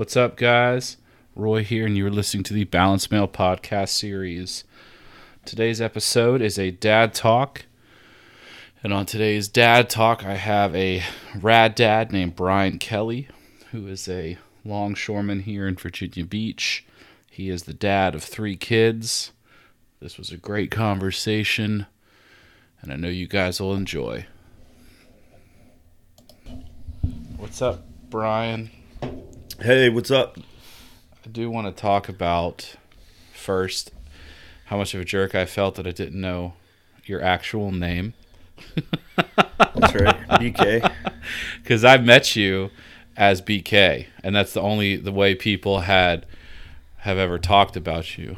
What's up, guys? Roy here, and you're listening to the Balance Mail podcast series. Today's episode is a dad talk. And on today's dad talk, I have a rad dad named Brian Kelley, who is a longshoreman here in Virginia Beach. He is the dad of three kids. This was a great conversation, and I know you guys will enjoy. What's up, Brian? Hey, what's up? I do want to talk about first how much of a jerk I felt that I didn't know your actual name. That's right, BK. Because I met you as BK, and that's the only the way people had have ever talked about you.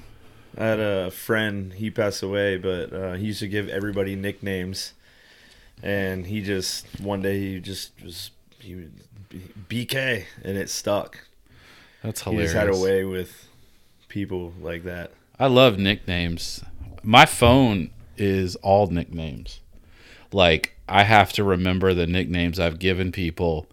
I had a friend. He passed away, but uh, he used to give everybody nicknames, and he just one day he just was he BK, and it stuck. That's He hilarious. just had a way with people like that. I love nicknames. My phone is all nicknames. Like I have to remember the nicknames I've given people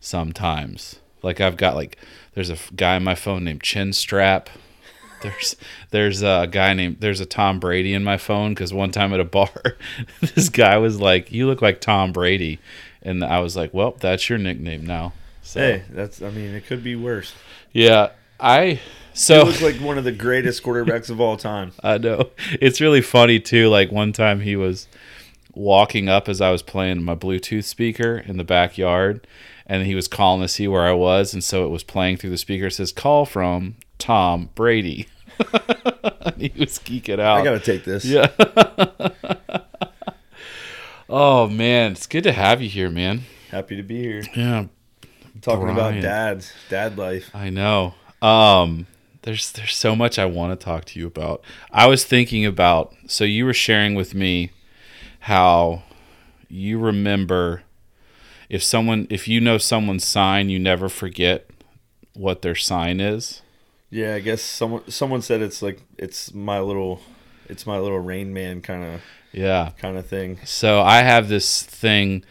sometimes. Like I've got like there's a guy on my phone named Chinstrap. There's there's a guy named there's a Tom Brady in my phone because one time at a bar, this guy was like, "You look like Tom Brady," and I was like, "Well, that's your nickname now." So Hey, that's I mean it could be worse. yeah, I so He looks like one of the greatest quarterbacks of all time. I know. It's really funny too. Like one time he was walking up as I was playing my Bluetooth speaker in the backyard and he was calling to see where I was and so it was playing through the speaker. It says call from Tom Brady. He was geeking out. I gotta take this. yeah. oh man, it's good to have you here, man. Happy to be here. Yeah, Talking Brian. about dads, dad life. I know. Um, there's there's so much I want to talk to you about. I was thinking about so you were sharing with me how you remember if someone if you know someone's sign, you never forget what their sign is. Yeah, I guess someone someone said it's like it's my little it's my little rain man kind of Yeah. kind of thing. So I have this thing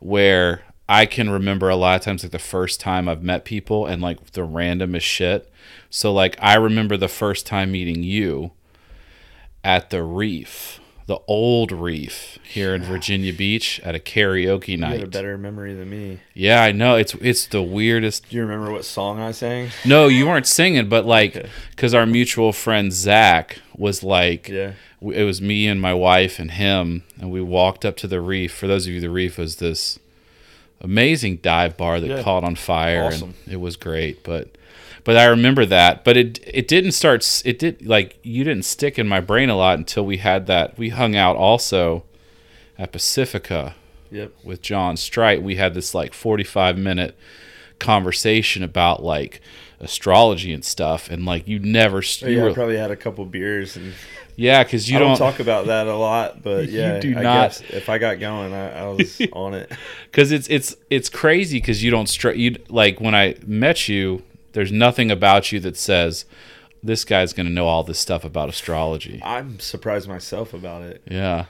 where I can remember a lot of times like the first time I've met people and like the randomest shit. So like I remember the first time meeting you at the Reef, the old Reef here in Virginia Beach at a karaoke night. You had a better memory than me. Yeah, I know it's it's the weirdest. Do you remember what song I sang? No, you weren't singing, but like Okay. because our mutual friend Zach was like Yeah. it was me and my wife and him and we walked up to the reef for those of you the reef was this amazing dive bar that Yeah. caught on fire Awesome. and it was great but but i remember that but it it didn't start it did like you didn't stick in my brain a lot until we had that we hung out also at pacifica Yep. with john strite we had this like 45 minute conversation about like astrology and stuff and like you never Oh, you yeah, were- I probably had a couple beers and yeah because you I don't, don't talk about that a lot, but You yeah, do I not. guess if I got going, I, I was on it. because it's it's it's crazy because you don't str- you like when I met you, there's nothing about you that says this guy's gonna know all this stuff about astrology. I'm surprised myself about it. Yeah,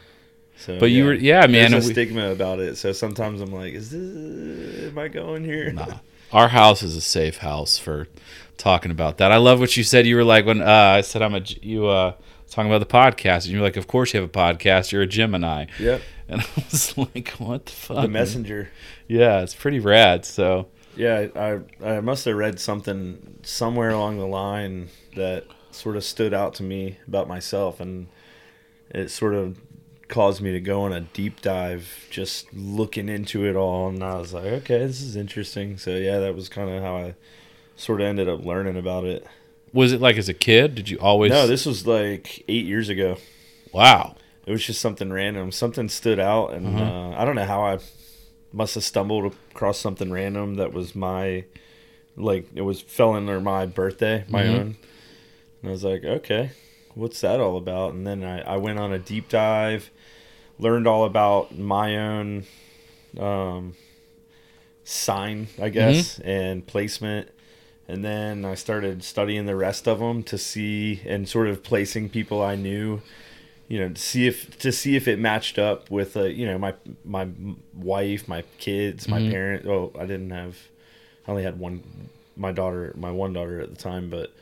So, But you were- yeah, man, There's a we- stigma about it, so sometimes I'm like, is this? Am I going here? nah. Our house is a safe house for talking about that. I love what you said. You were like when uh, I said I'm a, you uh talking about the podcast, and you're like, of course you have a podcast. You're a Gemini, Yep. and I was like, what the fuck? The man? messenger. Yeah, it's pretty rad. So Yeah, I I must have read something somewhere along the line that sort of stood out to me about myself, and it sort of caused me to go on a deep dive, just looking into it all, and I was like, okay, this is interesting. So yeah, that was kind of how I sort of ended up learning about it. was it like as a kid? Did you always? No, this was like eight years ago. wow. It was just something random. Something stood out, and Uh-huh. uh, I don't know how I must have stumbled across something random that was my, like it was fell under my birthday, my Mhm. own, and I was like, okay, what's that all about? And then I, I went on a deep dive, learned all about my own, um, sign, I guess, and placement. And then I started studying the rest of them to see and sort of placing people I knew you know to see if to see if it matched up with uh, you know my my wife my kids my Mhm. parent oh i didn't have i only had one my daughter, my one daughter at the time, but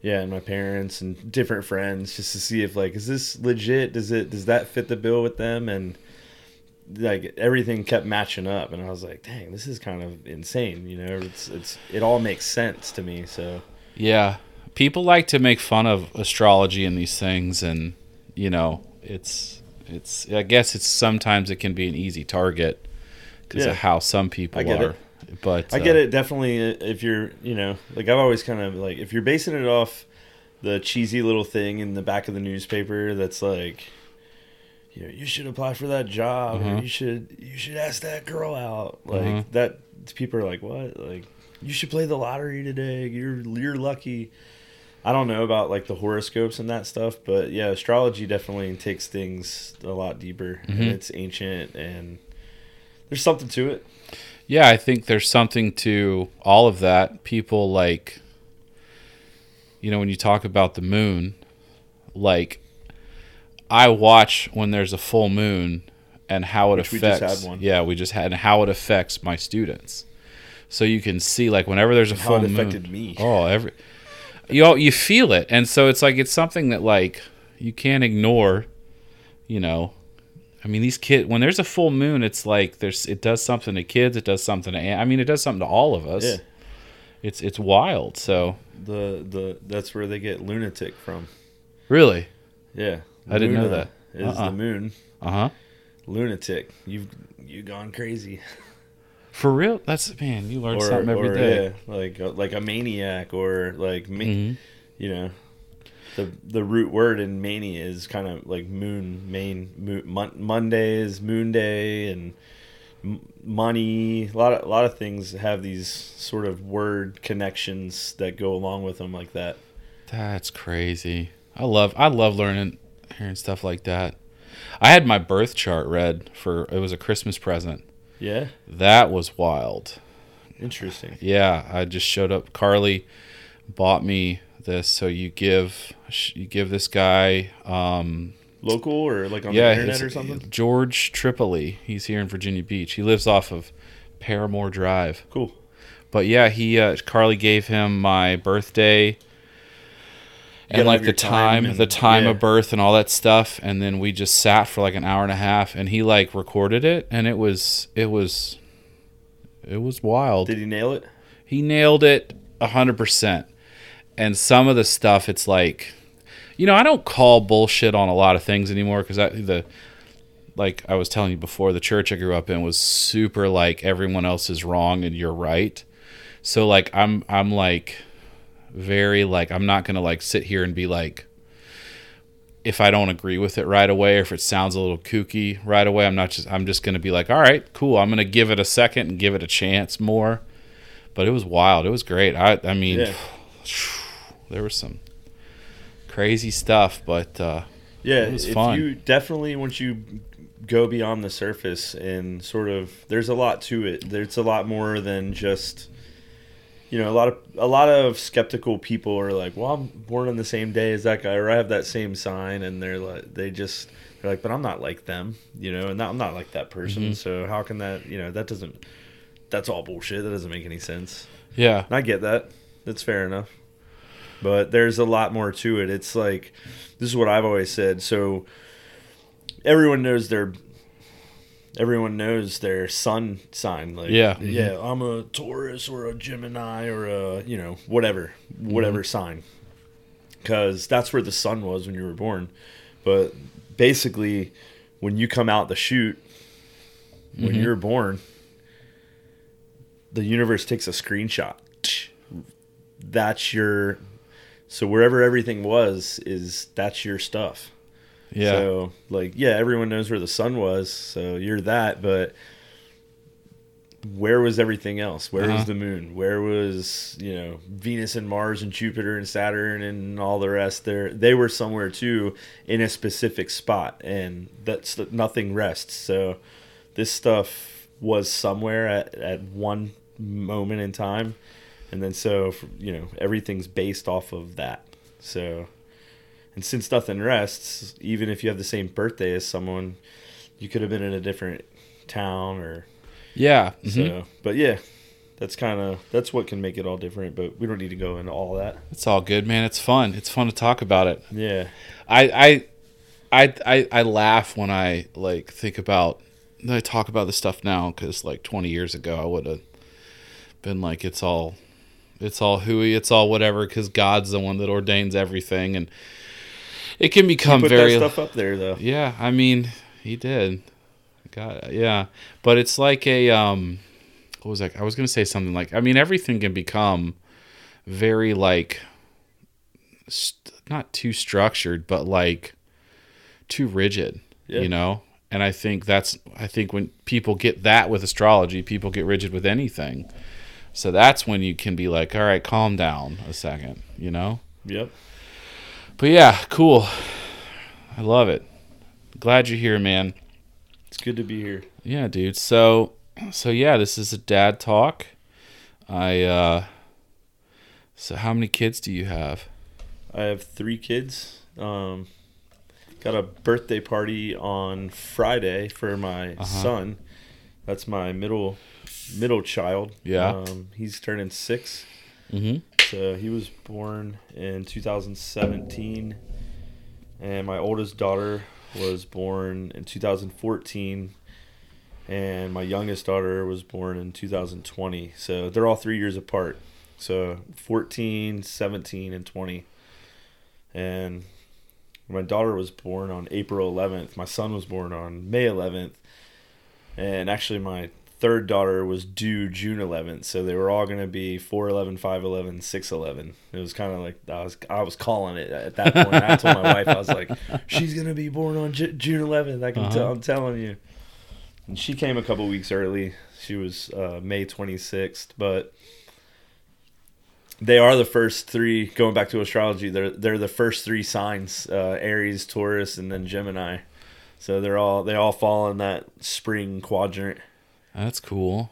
yeah, and my parents and different friends just to see if like is this legit? Does it does that fit the bill with them? And like everything kept matching up, and I was like, dang, this is kind of insane. You know, it's it's it all makes sense to me. So Yeah. People like to make fun of astrology and these things and you know, it's it's I guess it's sometimes it can be an easy target because Yeah. of how some people I get are. it. But I get uh, it definitely if you're you know like I've always kind of like if you're basing it off the cheesy little thing in the back of the newspaper that's like you know you should apply for that job or you should you should ask that girl out like Uh-huh. that people are like what like you should play the lottery today you're you're lucky I don't know about like the horoscopes and that stuff but yeah astrology definitely takes things a lot deeper and Mhm. it's ancient and there's something to it Yeah, I think there's something to all of that. People like, you know, when you talk about the moon, like, I watch when there's a full moon and how it Which we just affects. had one. Yeah, we just had and how it affects my students. So you can see like whenever there's a how full it moon. affected me Oh, every you all, you feel it, and so it's like it's something that like you can't ignore. You know, I mean, these kids when there's a full moon, it's like there's it does something to kids. It does something to I mean, it does something to all of us. Yeah. It's it's wild. So the the that's where they get lunatic from. really, Yeah, I didn't know Luna that. Is Uh-uh. the moon uh huh. lunatic? You've you gone crazy, For real, that's man. You learn or, something every or, day. yeah, like a, like a maniac, or like ma- Mhm. you know, the the root word in mania is kind of like moon, main moon, mon- Monday is moon day, and money. A lot of a lot of things have these sort of word connections that go along with them, like that. That's crazy. I love I love learning hearing stuff like that. I had my birth chart read for it was a Christmas present. Yeah, That was wild. interesting. Yeah, I just showed up. Carly bought me this. So you give you give this guy, um, Local or like on yeah, the internet or something. George Tripoli. He's here in Virginia Beach. He lives off of Paramore Drive. Cool. But yeah, he uh, Carly gave him my birthday and like the time time, and- the time yeah. of birth and all that stuff, and then we just sat for like an hour and a half, and he like recorded it, and it was it was it was wild. Did he nail it? He nailed it a hundred percent. And some of the stuff, it's like, you know, I don't call bullshit on a lot of things anymore because I the like I was telling you before, the church I grew up in was super like everyone else is wrong and you're right. So like I'm I'm like very like I'm not gonna like sit here and be like if I don't agree with it right away or if it sounds a little kooky right away, I'm not just I'm just gonna be like, all right, cool, I'm gonna give it a second and give it a chance more. But it was wild. It was great. I I mean Yeah. there was some crazy stuff, but uh Yeah, It was if fun. you definitely once you go beyond the surface and sort of there's a lot to it. There's a lot more than just you know, a lot of a lot of skeptical people are like, "Well, I'm born on the same day as that guy, or I have that same sign," and they're like, they just they're like, "But I'm not like them," you know, and I'm not like that person. Mhm. So how can that, you know, that doesn't that's all bullshit. That doesn't make any sense. yeah. And I get that. That's fair enough. But there's a lot more to it. It's like this is what I've always said. So everyone knows their everyone knows their sun sign. Like Yeah. yeah, I'm a Taurus or a Gemini or a you know whatever whatever sign. Because that's where the sun was when you were born. But basically, when you come out the chute, when Mhm. you're born, the universe takes a screenshot. That's your so wherever everything was is that's your stuff. Yeah. So like yeah, everyone knows where the sun was, so you're that, but where was everything else? Where Uh-huh. was the moon? Where was, you know, Venus and Mars and Jupiter and Saturn and all the rest there they were somewhere too in a specific spot and that's nothing rests. So this stuff was somewhere at, at one moment in time and then so you know everything's based off of that so and since nothing rests even if you have the same birthday as someone you could have been in a different town or yeah. so mm-hmm. but yeah that's kind of that's what can make it all different. But we don't need to go into all that. It's all good, man. It's fun. It's fun to talk about it. Yeah, I I I I, I laugh when I like think about I talk about this stuff now because like 20 years ago I would have been like it's all it's all hooey it's all whatever because God's the one that ordains everything and it can become put very that stuff up there though. yeah I mean he did God yeah but it's like a um what was that I was gonna say something like I mean everything can become very like st- not too structured but like too rigid Yeah. you know and i think that's i think when people get that with astrology people get rigid with anything so that's when you can be like all right calm down a second you know Yep. But yeah cool i love it glad you're here man It's good to be here. yeah dude so so yeah this is a dad talk i uh so how many kids do you have I have three kids. Um, got a birthday party on Friday for my Uh-huh. son. That's my middle middle child. Yeah. Um, he's turning six. mm-hmm So uh, he was born in 2017, and my oldest daughter was born in 2014, and my youngest daughter was born in 2020. So they're all three years apart. So 14, 17, and 20. And my daughter was born on April 11th. My son was born on May 11th. And actually, my third daughter was due June 11th, so they were all going to be 411, 511, 611. It was kind of like I was I was calling it at that point. I told my wife I was like, she's going to be born on Ju- June 11th. I can Uh-huh. tell. I'm telling you. And she came a couple weeks early. She was uh, May 26th, but they are the first three. Going back to astrology, they're they're the first three signs: uh, Aries, Taurus, and then Gemini. So they're all they all fall in that spring quadrant. That's cool.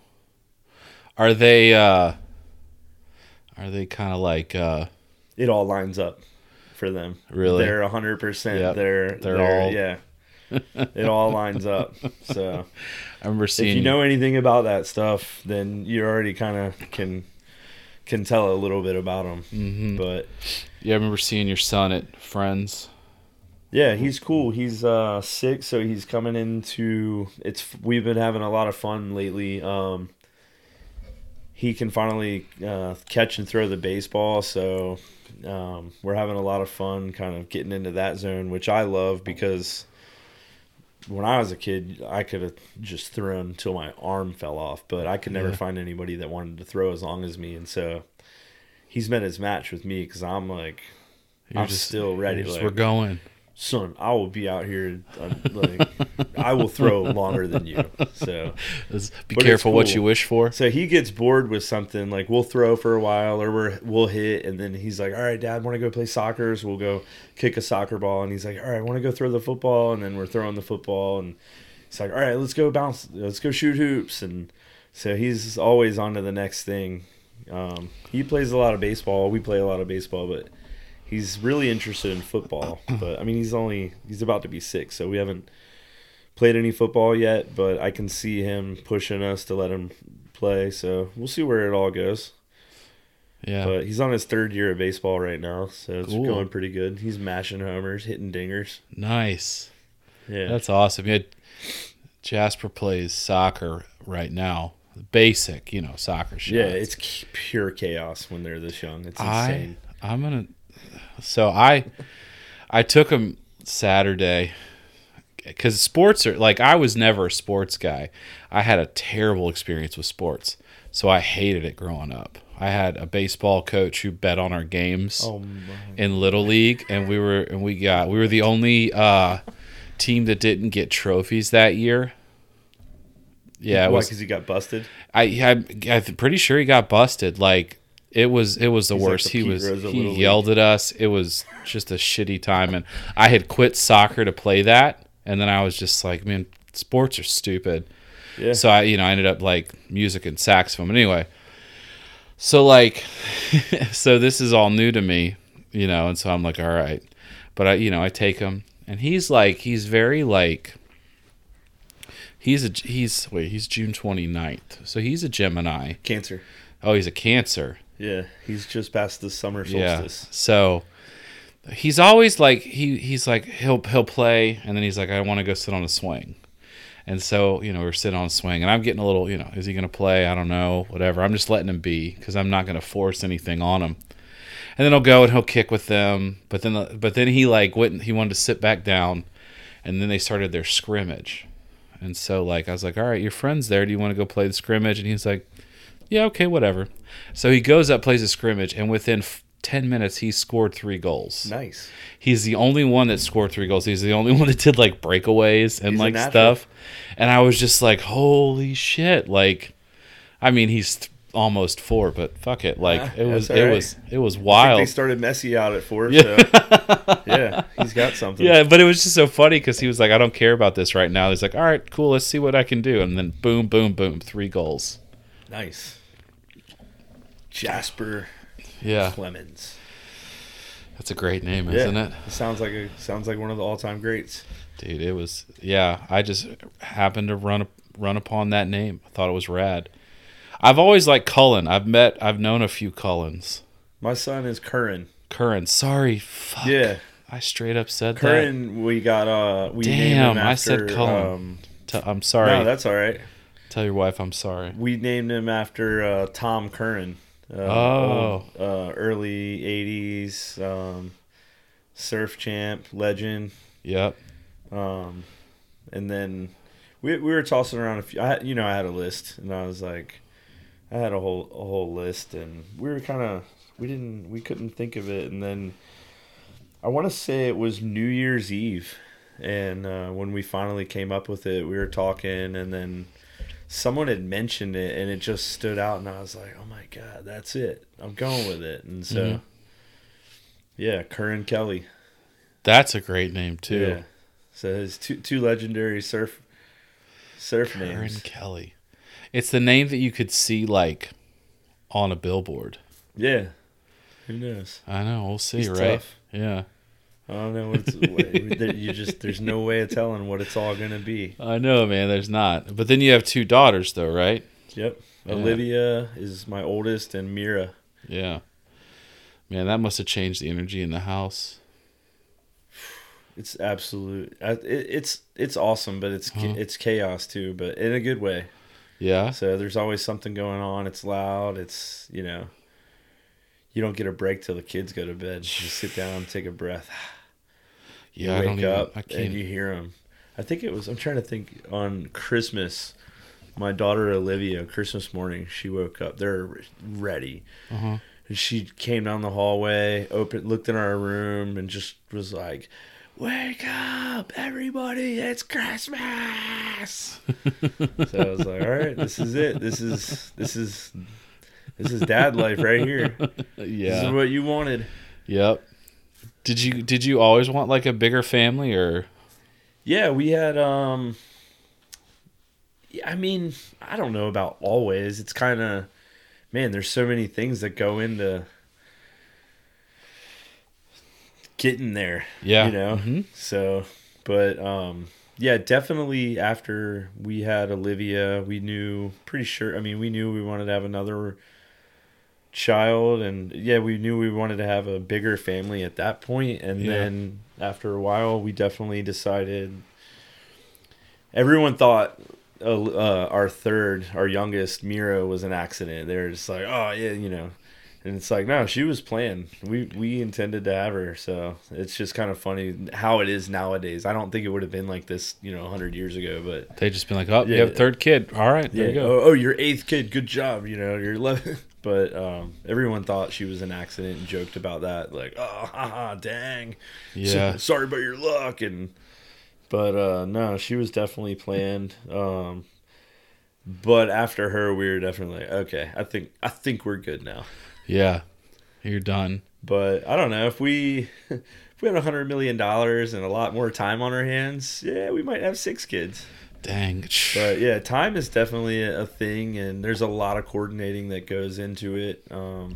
Are they uh are they kind of like uh it all lines up for them. Really? they're hundred percent. Yep. They're They're they're, all- yeah. it all lines up. So I remember seeing if you know anything about that stuff, then you already kind of can can tell a little bit about them. Mhm. But Yeah, I remember seeing your son at Friends. Yeah, he's cool. He's uh six, so he's coming into it's. We've been having a lot of fun lately. Um, he can finally uh, catch and throw the baseball, so um, we're having a lot of fun, kind of getting into that zone, which I love because when I was a kid, I could have just thrown until my arm fell off, but I could never Yeah. find anybody that wanted to throw as long as me, and so he's met his match with me because I'm like, You're I'm still ready, just, like- we're going. Son, I will be out here, uh, like, I will throw longer than you. So, Let's be it's careful what you wish for. so he gets bored with something like we'll throw for a while or we're, we'll hit, and then he's like, "All right, Dad, want to go play soccer?" So we'll go kick a soccer ball, and he's like, "All right, want to go throw the football?" And then we're throwing the football, and he's like, "All right, let's go bounce, let's go shoot hoops." And so he's always on to the next thing. Um, he plays a lot of baseball. We play a lot of baseball, but he's really interested in football. But I mean, he's only he's about to be six, so we haven't played any football yet. But I can see him pushing us to let him play. So we'll see where it all goes. Yeah. But he's on his third year of baseball right now, so it's Cool. going pretty good. He's mashing homers, hitting dingers. nice. Yeah, That's awesome. Yeah, Jasper plays soccer right now. Basic, you know, soccer shots. yeah. It's pure chaos when they're this young. It's I insane. I'm gonna. So I I took him Saturday because sports are like I was never a sports guy. I had a terrible experience with sports, so I hated it growing up. I had a baseball coach who bet on our games oh in little league, and we were and we got we were the only uh, team that didn't get trophies that year. Yeah, Why? Because he got busted. I I'm, I'm pretty sure he got busted. Like it was it was the He's like worst. the he was he League. yelled at us. It was just a shitty time, and I had quit soccer to play that, and then I was just like, man, sports are stupid. Yeah. So I you know I ended up like music and saxophone. But anyway, so like, so this is all new to me, you know, and so I'm like, all right, but I you know I take him, and he's like he's very like He's a he's wait he's June 29th, so he's a Gemini. Cancer. Oh, he's a Cancer. Yeah, he's just past the summer solstice. Yeah. So he's always like he he's like he'll he'll play and then he's like I want to go sit on a swing. And so, you know, we're sitting on a swing and I'm getting a little, you know, is he going to play? I don't know, whatever. I'm just letting him be cuz I'm not going to force anything on him. And then he'll go and he'll kick with them, but then the, but then he like went he wanted to sit back down and then they started their scrimmage. And so like I was like, "All right, your friend's there. Do you want to go play the scrimmage?" And he's like, "Yeah, okay, whatever." So he goes up, plays a scrimmage, and within f- 10 minutes, he scored three goals. Nice. He's the only one that scored three goals. He's the only one that did like breakaways and He's like stuff. And I was just like, holy shit. Like, I mean, he's th- almost four, but fuck it. Like, Ah, it was, it right. was, it was wild. they started Messi out at four, Yeah. so yeah, he's got something. Yeah, but it was just so funny because he was like, I don't care about this right now. He's like, all right, cool, let's see what I can do. And then boom, boom, boom, three goals. Nice. Jasper Yeah, Clemens. that's a great name, Yeah. isn't it? Sounds like a sounds like one of the all time greats. Dude, it was yeah. I just happened to run run upon that name. I thought it was rad. I've always liked Cullen. I've met, I've known a few Cullens. My son is Curran. Curran, sorry, fuck. Yeah, I straight up said Curran. We got uh, we named Damn, him I said Cullen. Um, that. T- I'm sorry. no, that's all right. Tell your wife I'm sorry. We named him after uh, Tom Curren. Uh, Oh. old, uh, early '80s um, surf champ, legend. Yep. Um, and then we we were tossing around a few. I you know I had a list, and I was like, I had a whole a whole list, and we were kind of we didn't we couldn't think of it, and then I want to say it was New Year's Eve, and uh, when we finally came up with it, we were talking, and then someone had mentioned it, and it just stood out, and I was like, oh my god, that's it, I'm going with it, and so. Mhm. Yeah, Curran Kelley. That's a great name too. Yeah. So his two two legendary surf surf Curran names. Kelly. It's the name that you could see like on a billboard. Yeah. Who knows? I know. We'll see, He's right? tough. Yeah. I don't know there- you just there's no way of telling what it's all gonna be. I know, man. There's not. But then you have two daughters, though, right? Yep. Yeah. Olivia is my oldest and Mira. Yeah. Man, that must have changed the energy in the house. It's absolute. It, it's it's awesome, but it's Uh-huh. it's chaos too, but in a good way. Yeah. So there's always something going on. It's loud. It's you know. You don't get a break till the kids go to bed. You sit down, take a breath. You Yeah. I don't wake even. up I and you hear them. I think it was. I'm trying to think. On Christmas, my daughter Olivia, Christmas morning, she woke up. They're ready, Uh-huh. and she came down the hallway, opened, looked in our room, and just was like, "Wake up, everybody! It's Christmas!" so I was like, "All right, this is it. This is this is this is dad life right here. Yeah. This is what you wanted." Yep. Did you did you always want like a bigger family or? Yeah, we had um I mean, I don't know about always. It's kind of man, there's so many things that go into getting there, Yeah. you know. Mhm. So, but um yeah, definitely after we had Olivia, we knew pretty sure, I mean, we knew we wanted to have another child and yeah, we knew we wanted to have a bigger family at that point and Yeah. then after a while we definitely decided everyone thought uh, uh, our third, our youngest, Mira, was an accident. They were just like, oh yeah, you know, and it's like, no, she was planned. We we intended to have her, so it's just kind of funny how it is nowadays. I don't think it would have been like this, you know, hundred years ago, but They just been like, oh, you have a third kid. All right, there yeah, you go. oh, oh, your eighth kid, good job. You know, your eleventh. But um, everyone thought she was an accident and joked about that, like, oh, haha, dang. yeah. So- sorry about your luck and but uh no she was definitely planned um but after her we were definitely like okay i think i think we're good now Yeah. You're done. but i don't know if we if we had a hundred million dollars and a lot more time on our hands yeah we might have six kids Dang. but yeah time is definitely a thing and there's a lot of coordinating that goes into it um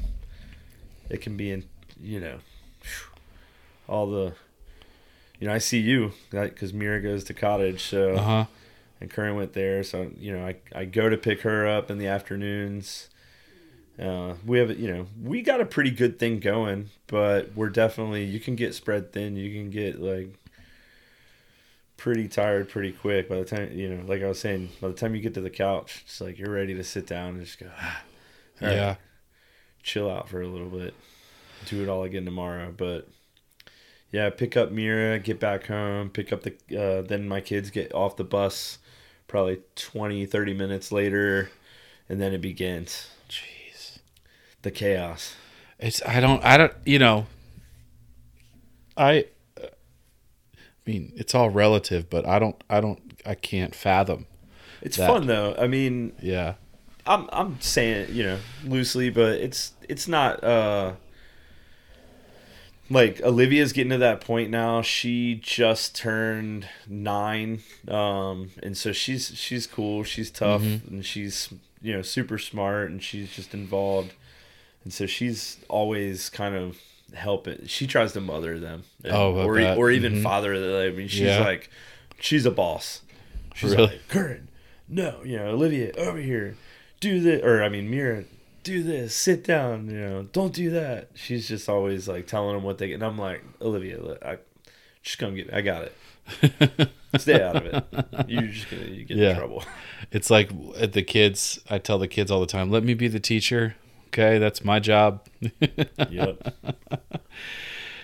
it can be in you know all the you know i see you because mira goes to cottage so Uh huh. and Curran went there. So you know, I I go to pick her up in the afternoons. Uh, we have you know we got a pretty good thing going, but we're definitely you can get spread thin. You can get like pretty tired pretty quick. By the time you know like i was saying by the time you get to the couch it's like you're ready to sit down and just go ah, right, yeah. chill out for a little bit. Do it all again tomorrow. But yeah pick up mira get back home pick up the uh, then my kids get off the bus probably 20 30 minutes later and then it begins. Jeez. the chaos. It's I don't I don't you know I I mean it's all relative, but I don't I don't I can't fathom. it's That- fun though i mean Yeah. I'm I'm saying you know loosely, but it's it's not uh like Olivia's getting to that point now. She just turned nine, um, and so she's she's cool. She's tough, and she's you know super smart, and she's just involved, and so she's always kind of helping. She tries to mother them, and- Oh, or e- or even Mhm. father them. I mean, she's Yeah. like she's a boss. She's Really? like, Curran, no, you know, Olivia, over here, do this, or I mean, Mira, do this, sit down, you know, don't do that. She's just always like telling them what they, and I'm like, Olivia, look, I just come get, I got it. Stay out of it. You're just gonna you get Yeah. in trouble. It's like at the kids I tell the kids all the time, let me be the teacher. Okay, that's my job. yep.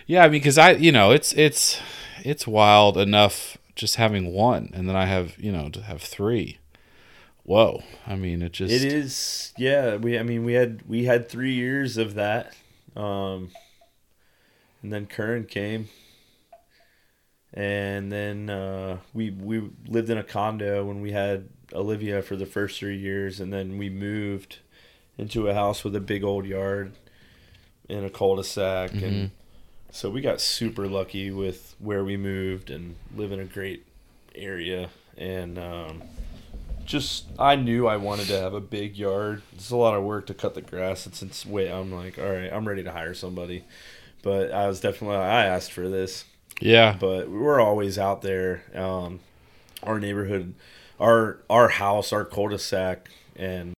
Yeah, I mean, because I, you know, it's it's it's wild enough just having one, and then I have, you know, to have three. Whoa! I mean, it just It is, yeah. We, I mean, we had we had three years of that, um, and then Curran came, and then uh, we we lived in a condo when we had Olivia for the first three years, and then we moved into a house with a big old yard in a cul-de-sac, and so we got super lucky with where we moved and live in a great area, and. Um, just I knew I wanted to have a big yard. It's a lot of work to cut the grass. It's it's way I'm like, all right, I'm ready to hire somebody. But I was definitely I asked for this. yeah, But we're always out there. Um, our neighborhood, our our house, our cul-de-sac, and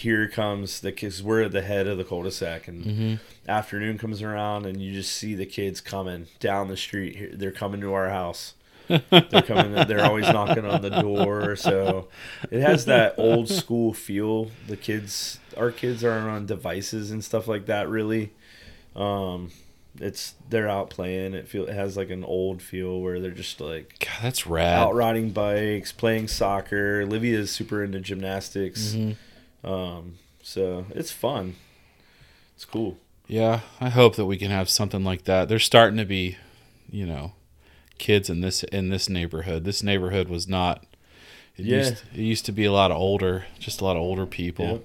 here comes the kids. We're at the head of the cul-de-sac, and hmm afternoon comes around and you just see the kids coming down the street they're coming to our house. They're coming they're always knocking on the door so it has that old school feel. The kids our kids aren't on devices and stuff like that really. Um it's they're out playing. It feel it has like an old feel where they're just like God, that's rad. out riding bikes playing soccer. Olivia's super into gymnastics. Mhm. Um so it's fun it's cool Yeah, I hope that we can have something like that. There's starting to be, you know, kids in this in this neighborhood. This neighborhood was not. It Yeah. used it used to be a lot of older, just a lot of older people. Yep.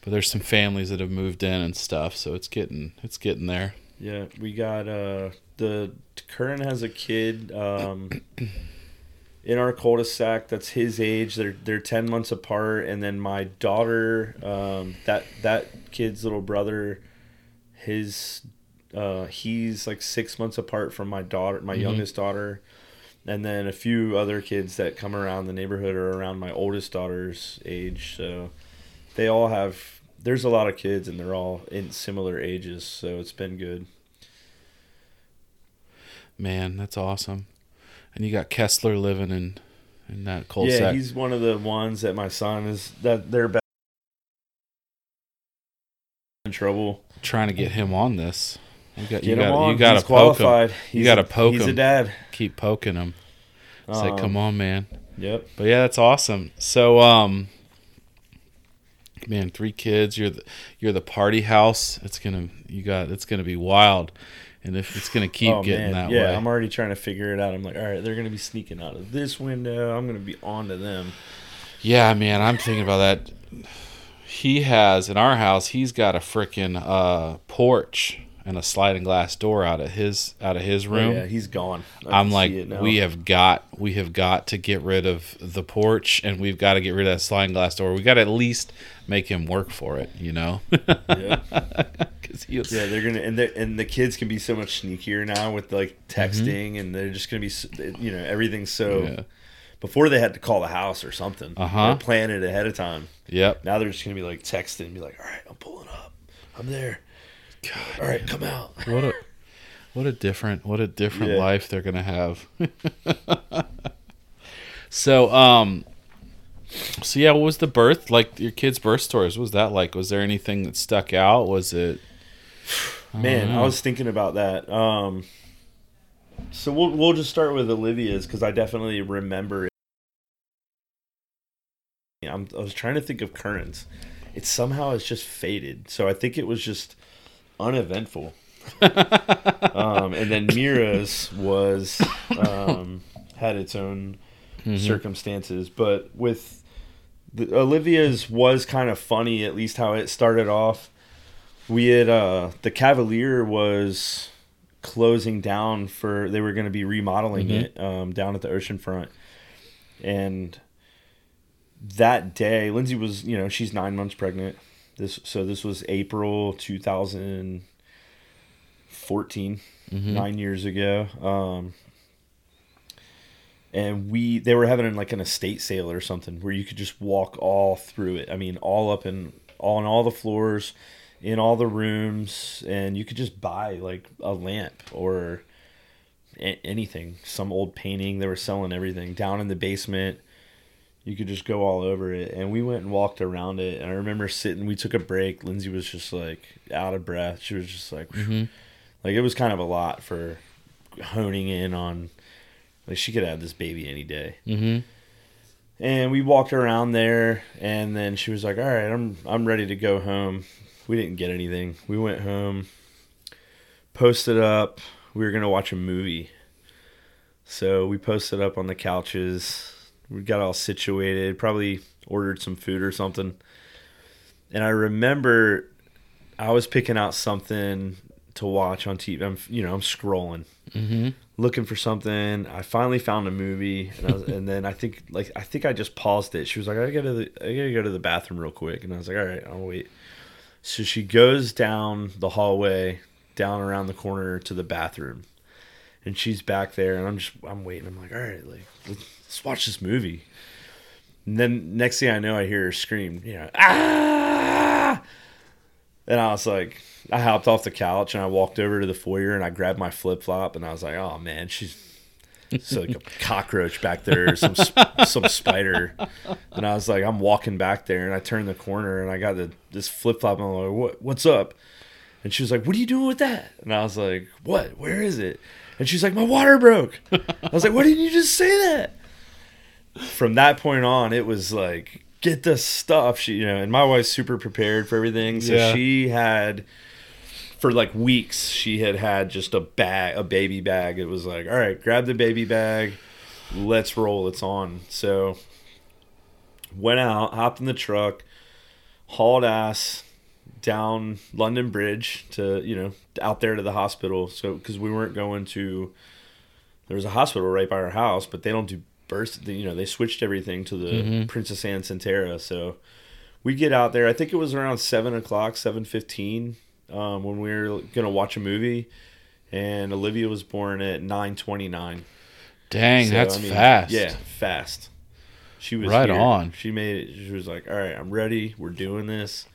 But there's some families that have moved in and stuff, so it's getting it's getting there. Yeah, we got uh the Curran has a kid um in our cul-de-sac that's his age. They're they're ten months apart, and then my daughter, um that that kid's little brother, his uh he's like six months apart from my daughter, my Mhm. youngest daughter. And then a few other kids that come around the neighborhood are around my oldest daughter's age. So they all have there's a lot of kids and they're all in similar ages, so it's been good. Man, that's awesome. And you got Kessler living in in that Yeah, cul-de-sac. he's one of the ones that my son is that they're back in trouble. trying to get him on this. You got you him got you got to he's poke him. You gotta a- poke He's a him. dad. Keep poking him. Say, Um, come on, man. Yep. But yeah, that's awesome. So, um, man, three kids. You're the you're the party house. It's gonna you got it's gonna be wild, and if it's gonna keep Oh, getting man. that yeah, way, yeah, I'm already trying to figure it out. I'm like, all right, they're gonna be sneaking out of this window. I'm gonna be on to them. yeah, man, I'm thinking about that. He has in our house. He's got a freaking uh, porch and a sliding glass door out of his out of his Oh, room. yeah, he's gone. I I'm like, see it now. we have got we have got to get rid of the porch, and we've got to get rid of that sliding glass door. We got to at least make him work for it, you know? Yeah. 'Cause he was- Yeah, they're gonna and the and the kids can be so much sneakier now with like Mm-hmm. texting, and they're just gonna be, you know, everything's so. Yeah. Before they had to call the house or something, Uh-huh. Plan it ahead of time. Yep. Now they're just gonna be like texting, and be like, "All right, I'm pulling up, I'm there. All right, come out." What a what a different what a different Yeah. life they're gonna have. so um so yeah, what was the birth like your kids' birth stories? What was that like? Was there anything that stuck out? Was it Man, I was thinking about that. Um, so we'll we'll just start with Olivia's because I definitely remember. it. I'm, I was trying to think of currents. It somehow has just faded. So I think it was just uneventful. um, and then Mira's was um, had its own circumstances, but with the, Olivia's was kind of funny. At least how it started off we had uh the cavalier was closing down for they were going to be remodeling Mhm. it um down at the ocean front and that day lindsay was you know she's nine months pregnant this so this was april 2014 Mhm. nine years ago. Um and we they were having like an estate sale or something where you could just walk all through it. I mean all up and on all the floors in all the rooms and you could just buy like a lamp or a- anything some old painting. They were selling everything down in the basement you could just go all over it. And we went and walked around it. And i remember sitting we took a break. Lindsay was just like out of breath. She was just like Mhm. like it was kind of a lot for honing in on like she could have this baby any day. Mhm. and we walked around there. And then she was like all right i'm i'm ready to go home. We didn't get anything. We went home posted up. We were going to watch a movie. So we posted up on the couches we got all situated probably ordered some food or something and i remember i was picking out something to watch on tv i'm you know i'm scrolling Mhm. looking for something. I finally found a movie, and, I was, and then I think like I think I just paused it. She was like, "I gotta go to the, I gotta go to the bathroom real quick," and I was like, "All right, I'll wait." So she goes down the hallway, down around the corner to the bathroom, and she's back there, and I'm just I'm waiting. I'm like, "All right, like let's watch this movie." And then next thing I know, I hear her scream, you know, ah! And I was like, I hopped off the couch and I walked over to the foyer and I grabbed my flip flop and I was like, oh man, she's it's like a cockroach back there, or some some spider. And I was like, I'm walking back there and I turned the corner and I got the this flip flop and I'm like, what what's up? And she was like, what are you doing with that? And I was like, what? Where is it? And she's like, my water broke. I was like, why didn't you just say that? From that point on, it was like, get the stuff. She, you know, and my wife's super prepared for everything. So Yeah. she had, for like weeks, she had had just a bag, a baby bag. It was like, all right, grab the baby bag, let's roll. It's on. So went out, hopped in the truck, hauled ass down London Bridge to you know out there to the hospital. So because we weren't going to, there was a hospital right by our house, but they don't do births. they- You know they switched everything to the Mhm. Princess Anne Sentara. So we get out there. I think it was around seven o'clock, seven fifteen, um, when we were gonna watch a movie. And Olivia was born at nine twenty nine. Dang, So, that's I mean, fast. Yeah, fast. She was Right here. on. She made it. She was like, "All right, I'm ready. We're doing this."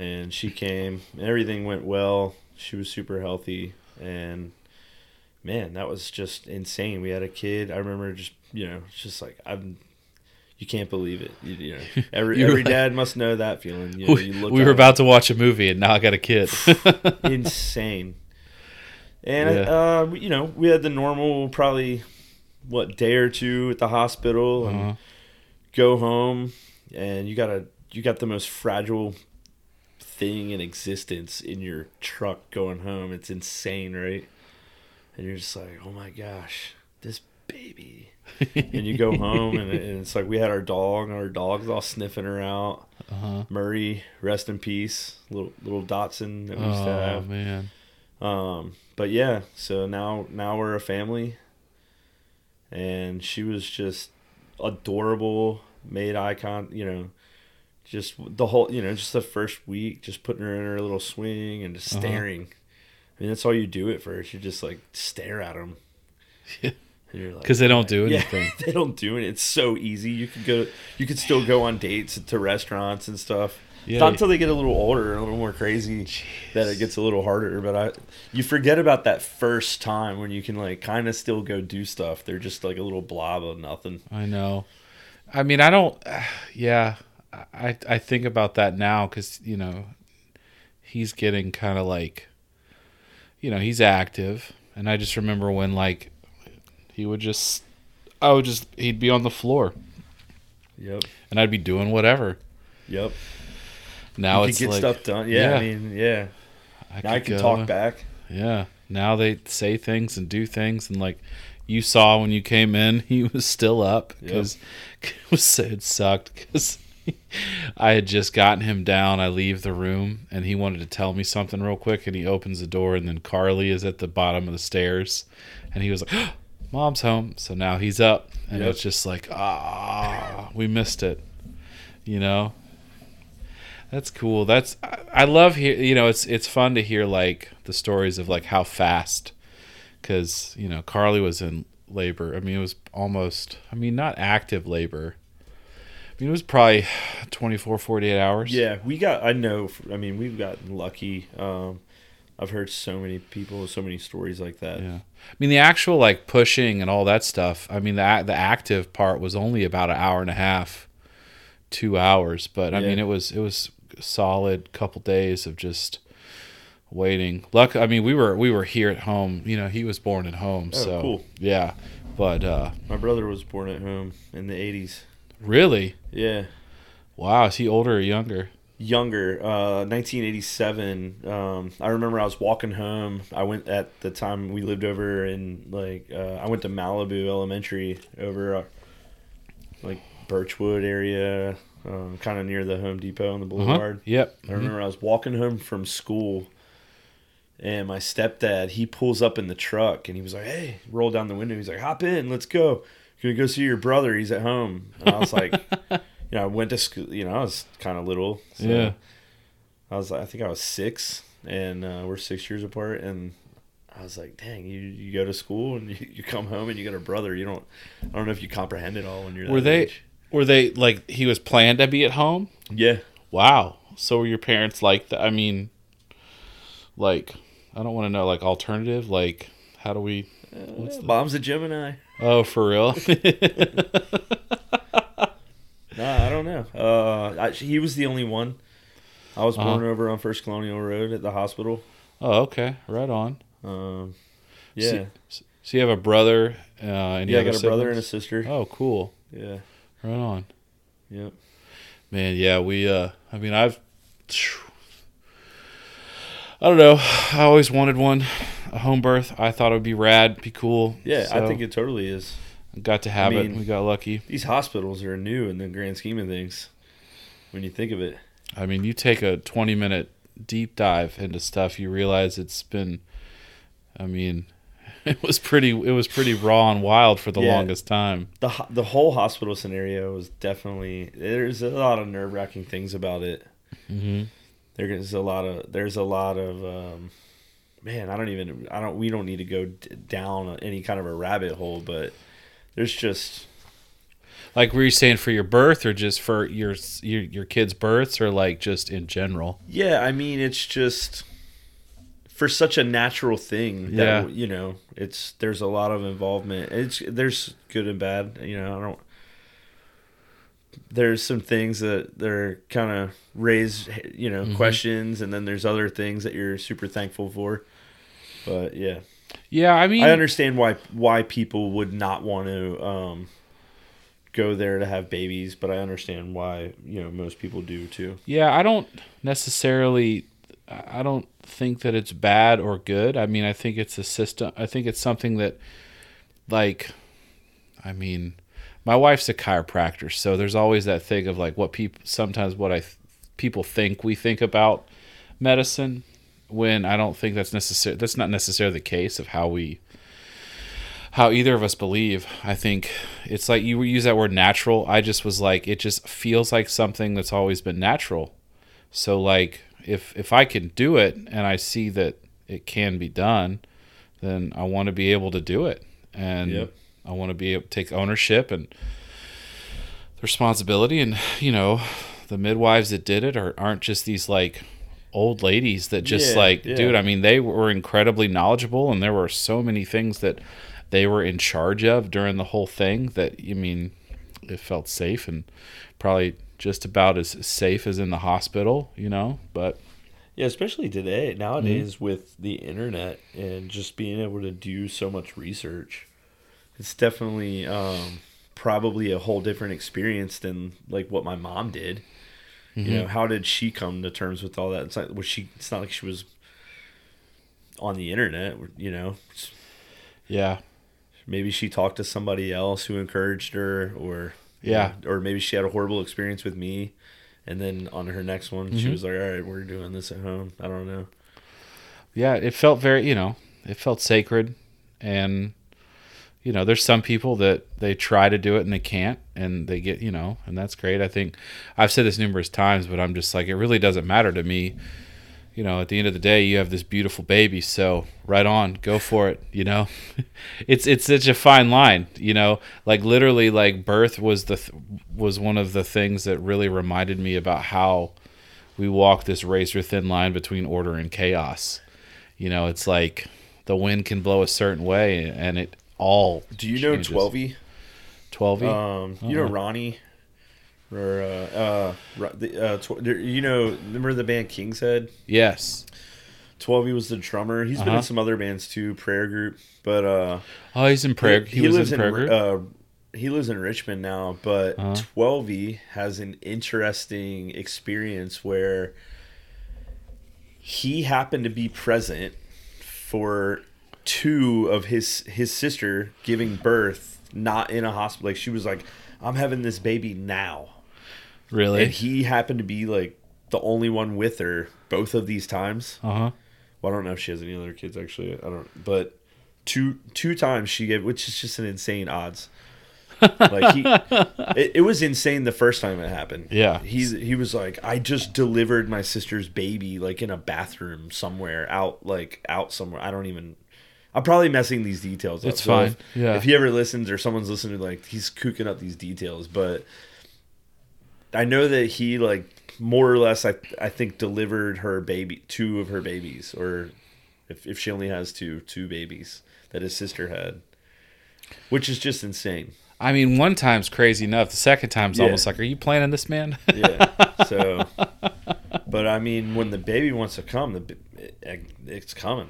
And she came. Everything went well. She was super healthy, and man, that was just insane. We had a kid. I remember just you know, just like I'm. You can't believe it. You, you know, every every dad must know that feeling. You know, we, you we were about to watch a movie and now I got a kid. insane. And Yeah. uh, you know, we had the normal probably what day or two at the hospital and Uh-huh. go home, and you got a you got the most fragile thing in existence in your truck going home. It's insane, right? And you're just like, oh my gosh, this baby. and you go home, and, and it's like we had our dog, and our dog's all sniffing her out. Uh-huh. Murray, rest in peace, little little Dotson that we used to Oh have man. Um, but yeah, so now now we're a family, and she was just adorable. Made icon, you know, just the whole, you know, just the first week, just putting her in her little swing and just Uh-huh. staring. I mean, that's all you do at first. You just like stare at them. Yeah. Because Because they don't do yeah, anything. they don't do it. It's so easy. You could go. You could still go on dates to restaurants and stuff. Yeah. Not until they get a little older and a little more crazy that it gets a little harder. But I, you forget about that first time when you can like kind of still go do stuff. They're just like a little blob of nothing. I know. I mean, I don't. Yeah, I I think about that now because you know he's getting kind of like, you know, he's active, and I just remember when like he would just, I would just he'd be on the floor, Yep. and I'd be doing whatever. Yep. Now you it's get like, stuff done. Yeah, yeah. I mean, yeah. I, Now I can go- talk back. Yeah. Now they say things and do things, and like you saw when you came in, he was still up Yep. because it was it sucked because I had just gotten him down. I leave the room, and he wanted to tell me something real quick, and he opens the door, and then Carly is at the bottom of the stairs, and he was like, "Mom's home," so now he's up, and Yep. it's just like, ah, we missed it, you know. That's cool. That's I, I love hear you know it's it's fun to hear like the stories of like how fast because you know Carly was in labor. I mean it was almost I mean not active labor. Mean it was probably 24 48 hours. Yeah, we got. I know. I mean, we've gotten lucky. Um, I've heard so many people, so many stories like that. Yeah. I mean the actual like pushing and all that stuff. I mean the the active part was only about an hour and a half, 2 hours, but I Yeah. mean it was it was a solid couple days of just waiting. Luck I mean we were we were here at home. You know, he was born at home, Oh, so cool. yeah. But uh My brother was born at home in the '80s. Really Yeah, wow, is he older or younger? younger. Uh, 1987. Um, I remember I was walking home. I went at the time we lived over in like uh, I went to Malibu Elementary over uh, like Birchwood area, um, kind of near the Home Depot on the Uh-huh. boulevard. Yep. I remember I was walking home from school, and my stepdad he pulls up in the truck and he was like, "Hey!" Roll down the window. He's like, "Hop in, let's go. Gonna go see your brother. He's at home." And I was like, "You know, I went to school. You know, I was kind of little. So Yeah. I was like, I think I was six, and uh, we're six years apart, and." I was like, "Dang, you, you go to school and you, you come home and you got a brother. You don't, I don't know if you comprehend it all when you're that Were they age." were they like he was planned to be at home? Yeah, Wow. So were your parents like that? I mean, like, I don't want to know, like, alternative? Like, how do we. What's the- mom's a Gemini. Oh, for real? Nah, I don't know. Uh, I, he was the only one. I was Uh-huh. born over on First Colonial Road at the hospital. oh, okay. Right on. Um, yeah, So, so you have a brother? Uh, any yeah. I got a brother and a sister. Oh, cool. Yeah, Right on. yep. Man, yeah, we, uh, I mean, I've. I don't know. I always wanted one, a home birth. I thought it would be rad, be cool. Yeah, I think it totally is. got to have I it. We got lucky. These hospitals are new in the grand scheme of things. When you think of it, I mean, you take a 20 minute deep dive into stuff, you realize it's been I mean, it was pretty it was pretty raw and wild for the Yeah. longest time. the the whole hospital scenario was definitely there's a lot of nerve wracking things about it. Mhm. There's a lot of there's a lot of um, man. I don't even I don't we don't need to go d- down any kind of a rabbit hole, but there's just Like were you saying for your birth or just for your your your kids' births or like just in general? yeah. I mean, it's just for such a natural thing that Yeah. you know it's there's a lot of involvement. It's there's good and bad. You know, I don't. There's some things that they're kind of raise, you know, Mhm. questions, and then there's other things that you're super thankful for. But yeah, Yeah, I mean I understand why why people would not want to um, go there to have babies, but I understand why you know most people do too. Yeah, I don't necessarily I don't think that it's bad or good. I mean, I think it's a system. I think it's something that like I mean, my wife's a chiropractor, so there's always that thing of like what people sometimes what I th- people think we think about medicine. when I don't think that's necessary. That's not necessarily the case of how we, how either of us believe. I think it's like you use that word natural. I just was like, it just feels like something that's always been natural. So like, if if I can do it and I see that it can be done, then I want to be able to do it, and Yep. I want to be able to take ownership and the responsibility. And you know, the midwives that did it are aren't just these like old ladies that just Yeah, like, yeah. dude. I mean, they were incredibly knowledgeable, and there were so many things that they were in charge of during the whole thing that I mean, it felt safe and probably just about as safe as in the hospital, you know. But Yeah, especially today, nowadays Mm-hmm. with the internet and just being able to do so much research, it's definitely um, probably a whole different experience than like what my mom did. You Mm-hmm. know, how did she come to terms with all that? It's not was she? It's not like she was on the internet. You know, yeah, maybe she talked to somebody else who encouraged her, or Yeah. or maybe she had a horrible experience with me. And then on her next one, she Mhm. was like, "All right, we're doing this at home." I don't know. yeah, it felt very, you know, it felt sacred, and you know, there's some people that they try to do it and they can't, and they get, you know, and that's great. I think I've said this numerous times, but I'm just like, it really doesn't matter to me. You know, at the end of the day, you have this beautiful baby, so right on, go for it. You know, it's it's such a fine line. You know, like literally, like birth was the th- was one of the things that really reminded me about how we walk this razor thin line between order and chaos. You know, it's like the wind can blow a certain way, and it all. Do you know. Twelvey? 12 Um, you know Uh-uh. Ronnie, or uh, uh, the, uh, tw- you know, remember the band King's Head? Yes. Twelvey was the drummer. He's been Uh-huh. in some other bands too, Prayer Group. But uh, Oh, he's in prayer. He, was in prayer group. Uh, he lives in Richmond now. But Uh-huh. Twelvey has an interesting experience where he happened to be present for two of his his sister giving birth, not in a hospital. Like she was like, "I'm having this baby now." really? and he happened to be like the only one with her both of these times. Uh huh. Well, I don't know if she has any other kids actually. I don't. But two two times she gave, which is just an insane odds. like he, it, it was insane the first time it happened. Yeah. he's he was like, I just delivered my sister's baby like in a bathroom somewhere out like out somewhere. I don't even. I'm probably messing these details up. It's so if- fine. Yeah. If he ever listens or someone's listening, like he's cooking up these details, but I know that he like more or less I I think delivered her baby two of her babies or if if she only has two two babies that his sister had. Which is just insane. I mean, one time's crazy enough. The second time's Yeah. almost like, are you planning this, man? Yeah. So but I mean when the baby wants to come the it, it's coming.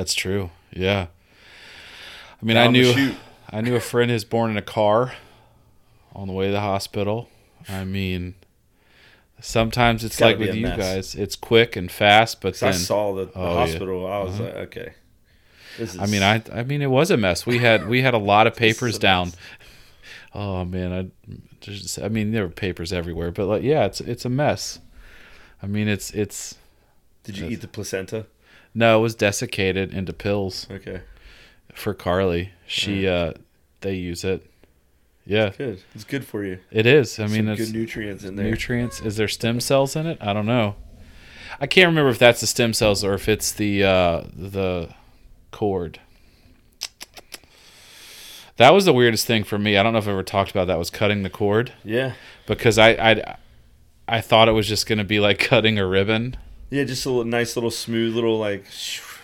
That's true. Yeah. I mean, Down I knew. I knew a friend who's born in a car on the way to the hospital. I mean, sometimes it's, It's like with you mess. guys, it's quick and fast, but 'Cause I saw the, the Oh, yeah. hospital. I was uh-huh. like, okay. This is I mean, I I mean, it was a mess. We had we had a lot of papers down. mess. Oh man, I just I mean, there were papers everywhere, but like, yeah, it's it's a mess. I mean, it's it's Did you eat the placenta? No, it was desiccated into pills Okay. for Carly. She uh, they use it. Yeah, Good. It's good for you. it is. I mean, Some it's good nutrients in there. nutrients. Is there stem cells in it? I don't know. I can't remember if that's the stem cells or if it's the uh, the cord. That was the weirdest thing for me. I don't know if I ever talked about that. Was cutting the cord yeah. because I I, I thought it was just going to be like cutting a ribbon, Yeah, just a little, nice little smooth little like.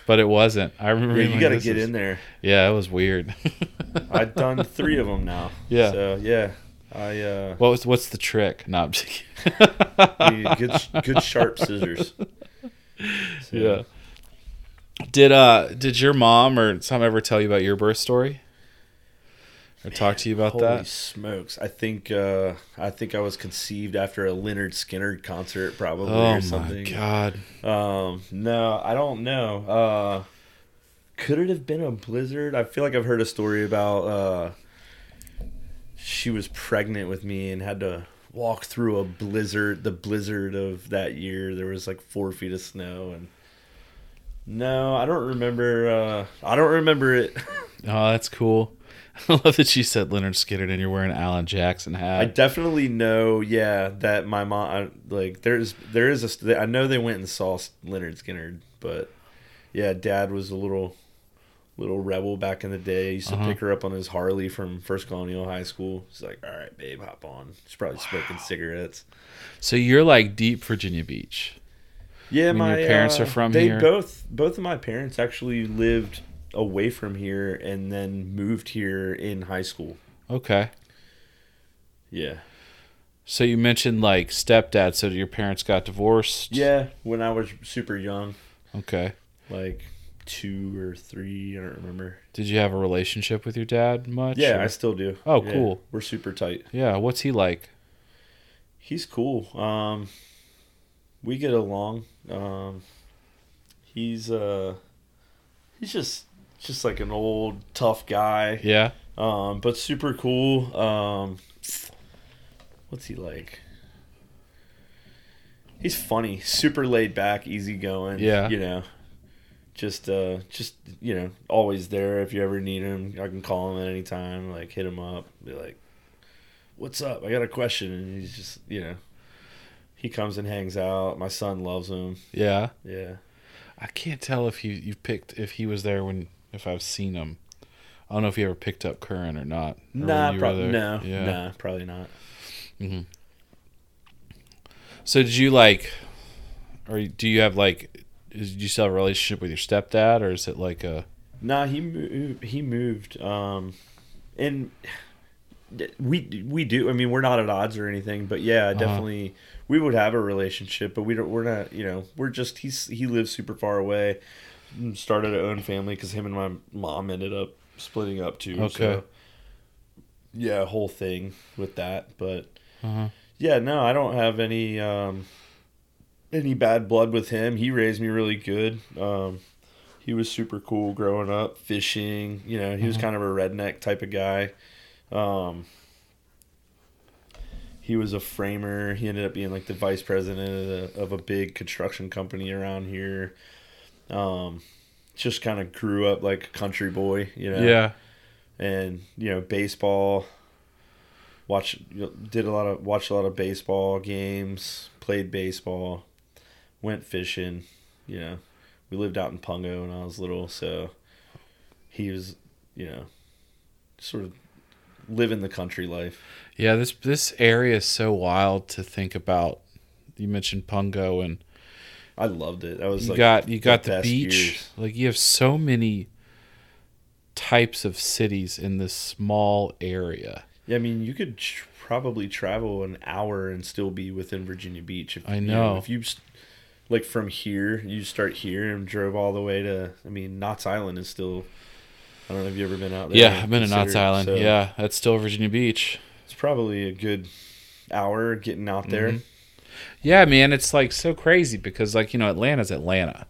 but it wasn't. I remember. Yeah, you got to get is- in there. Yeah, it was weird. I've done three of them now. Yeah. So yeah, I uh, What was what's the trick? No, I'm just kidding. good good sharp scissors. So, Yeah. Did uh did your mom or some ever tell you about your birth story? Talk to you about Holy that? smokes! I think uh, I think I was conceived after a Lynyrd Skynyrd concert, probably Oh or my something. god. Um, no, I don't know. Uh, could it have been a blizzard? I feel like I've heard a story about uh, she was pregnant with me and had to walk through a blizzard. The blizzard of that year, there was like four feet of snow, and No, I don't remember. Uh, I don't remember it. Oh, that's cool. I love that you said Lynyrd Skynyrd and you're wearing an Alan Jackson hat. I definitely know, yeah, that my mom I, like there's there is a I know they went and saw Lynyrd Skynyrd, but yeah, Dad was a little little rebel back in the day. He used to Uh-huh. pick her up on his Harley from First Colonial High School. He's like, "All right, babe, hop on." She's probably smoking cigarettes. so you're like deep Virginia Beach. Yeah, I mean, my your parents uh, are from they here? both both of my parents actually lived away from here and then moved here in high school. Okay. Yeah. So you mentioned like stepdad. So your parents got divorced. Yeah, when I was super young, Okay. like two or three, I don't remember. Did you have a relationship with your dad much? Yeah, or- I still do. Oh, Yeah, cool. We're super tight. yeah. What's he like? He's cool. Um, we get along. Um, he's uh, he's just just like an old tough guy. Yeah. Um, but super cool. Um, what's he like? He's funny, super laid back, easygoing. Yeah. you know, just uh, just you know, always there if you ever need him. I can call him at any time. Like hit him up, be like, "What's up? I got a question." And he's just you know, he comes and hangs out. My son loves him. Yeah. Yeah. I can't tell if you you picked if he was there when if I've seen him. I don't know if he ever picked up Curran or not. or Nah, you prob- no, Yeah. nah, probably not. So did you like, or do you have like, is, do you still have a relationship with your stepdad, or is it like a? Nah, he moved. He moved. Um, and we we do. I mean, we're not at odds or anything, but yeah, definitely we would have a relationship. But we don't. We're not. You know, we're just. He's he lives super far away. Started a own family because him and my mom ended up splitting up too. Okay. So, yeah, whole thing with that, but Uh-huh. yeah, no, I don't have any um, any bad blood with him. He raised me really good. Um, he was super cool growing up, fishing. You know, he was Mhm. kind of a redneck type of guy. Um, he was a framer. He ended up being like the vice president of, a, of a big construction company around here. Um, just kind of grew up like a country boy, you know Yeah. and you know baseball watch did a lot of watched a lot of baseball games played baseball went fishing you know we lived out in pungo when i was little so he was you know sort of living the country life Yeah. This this area is so wild to think about. You mentioned Pungo, and i loved it that was you like got you got the, beach. years. Like you have so many types of cities in this small area. yeah i mean you could tr- probably travel an hour and still be within virginia beach if I you know. if you like from here you start here and drove all the way to i mean knott's island is still i don't know if you ever been out there Yeah, I've been to Knott's Island. so Yeah, that's still Virginia Beach. it's probably a good hour getting out there Mhm. Yeah, man, it's like so crazy because like you know Atlanta's Atlanta.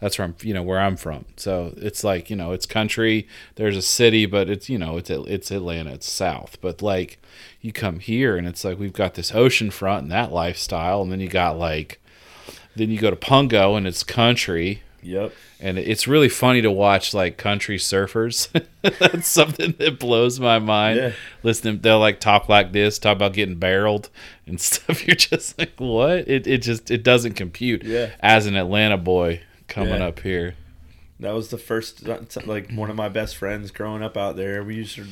That's where I'm, you know, where I'm from. So it's like you know, it's country. There's a city, but it's you know, it's it's Atlanta. It's south. But like, you come here and it's like we've got this ocean front and that lifestyle, and then you got like, then you go to Pungo and it's country, yep and it's really funny to watch like country surfers. That's something that blows my mind. Yeah. Listen, they'll like talk like this, talk about getting barreled and stuff. You're just like, what? It it just it doesn't compute. Yeah. As an Atlanta boy coming Yeah. up here. that was the first like one of my best friends growing up out there we used to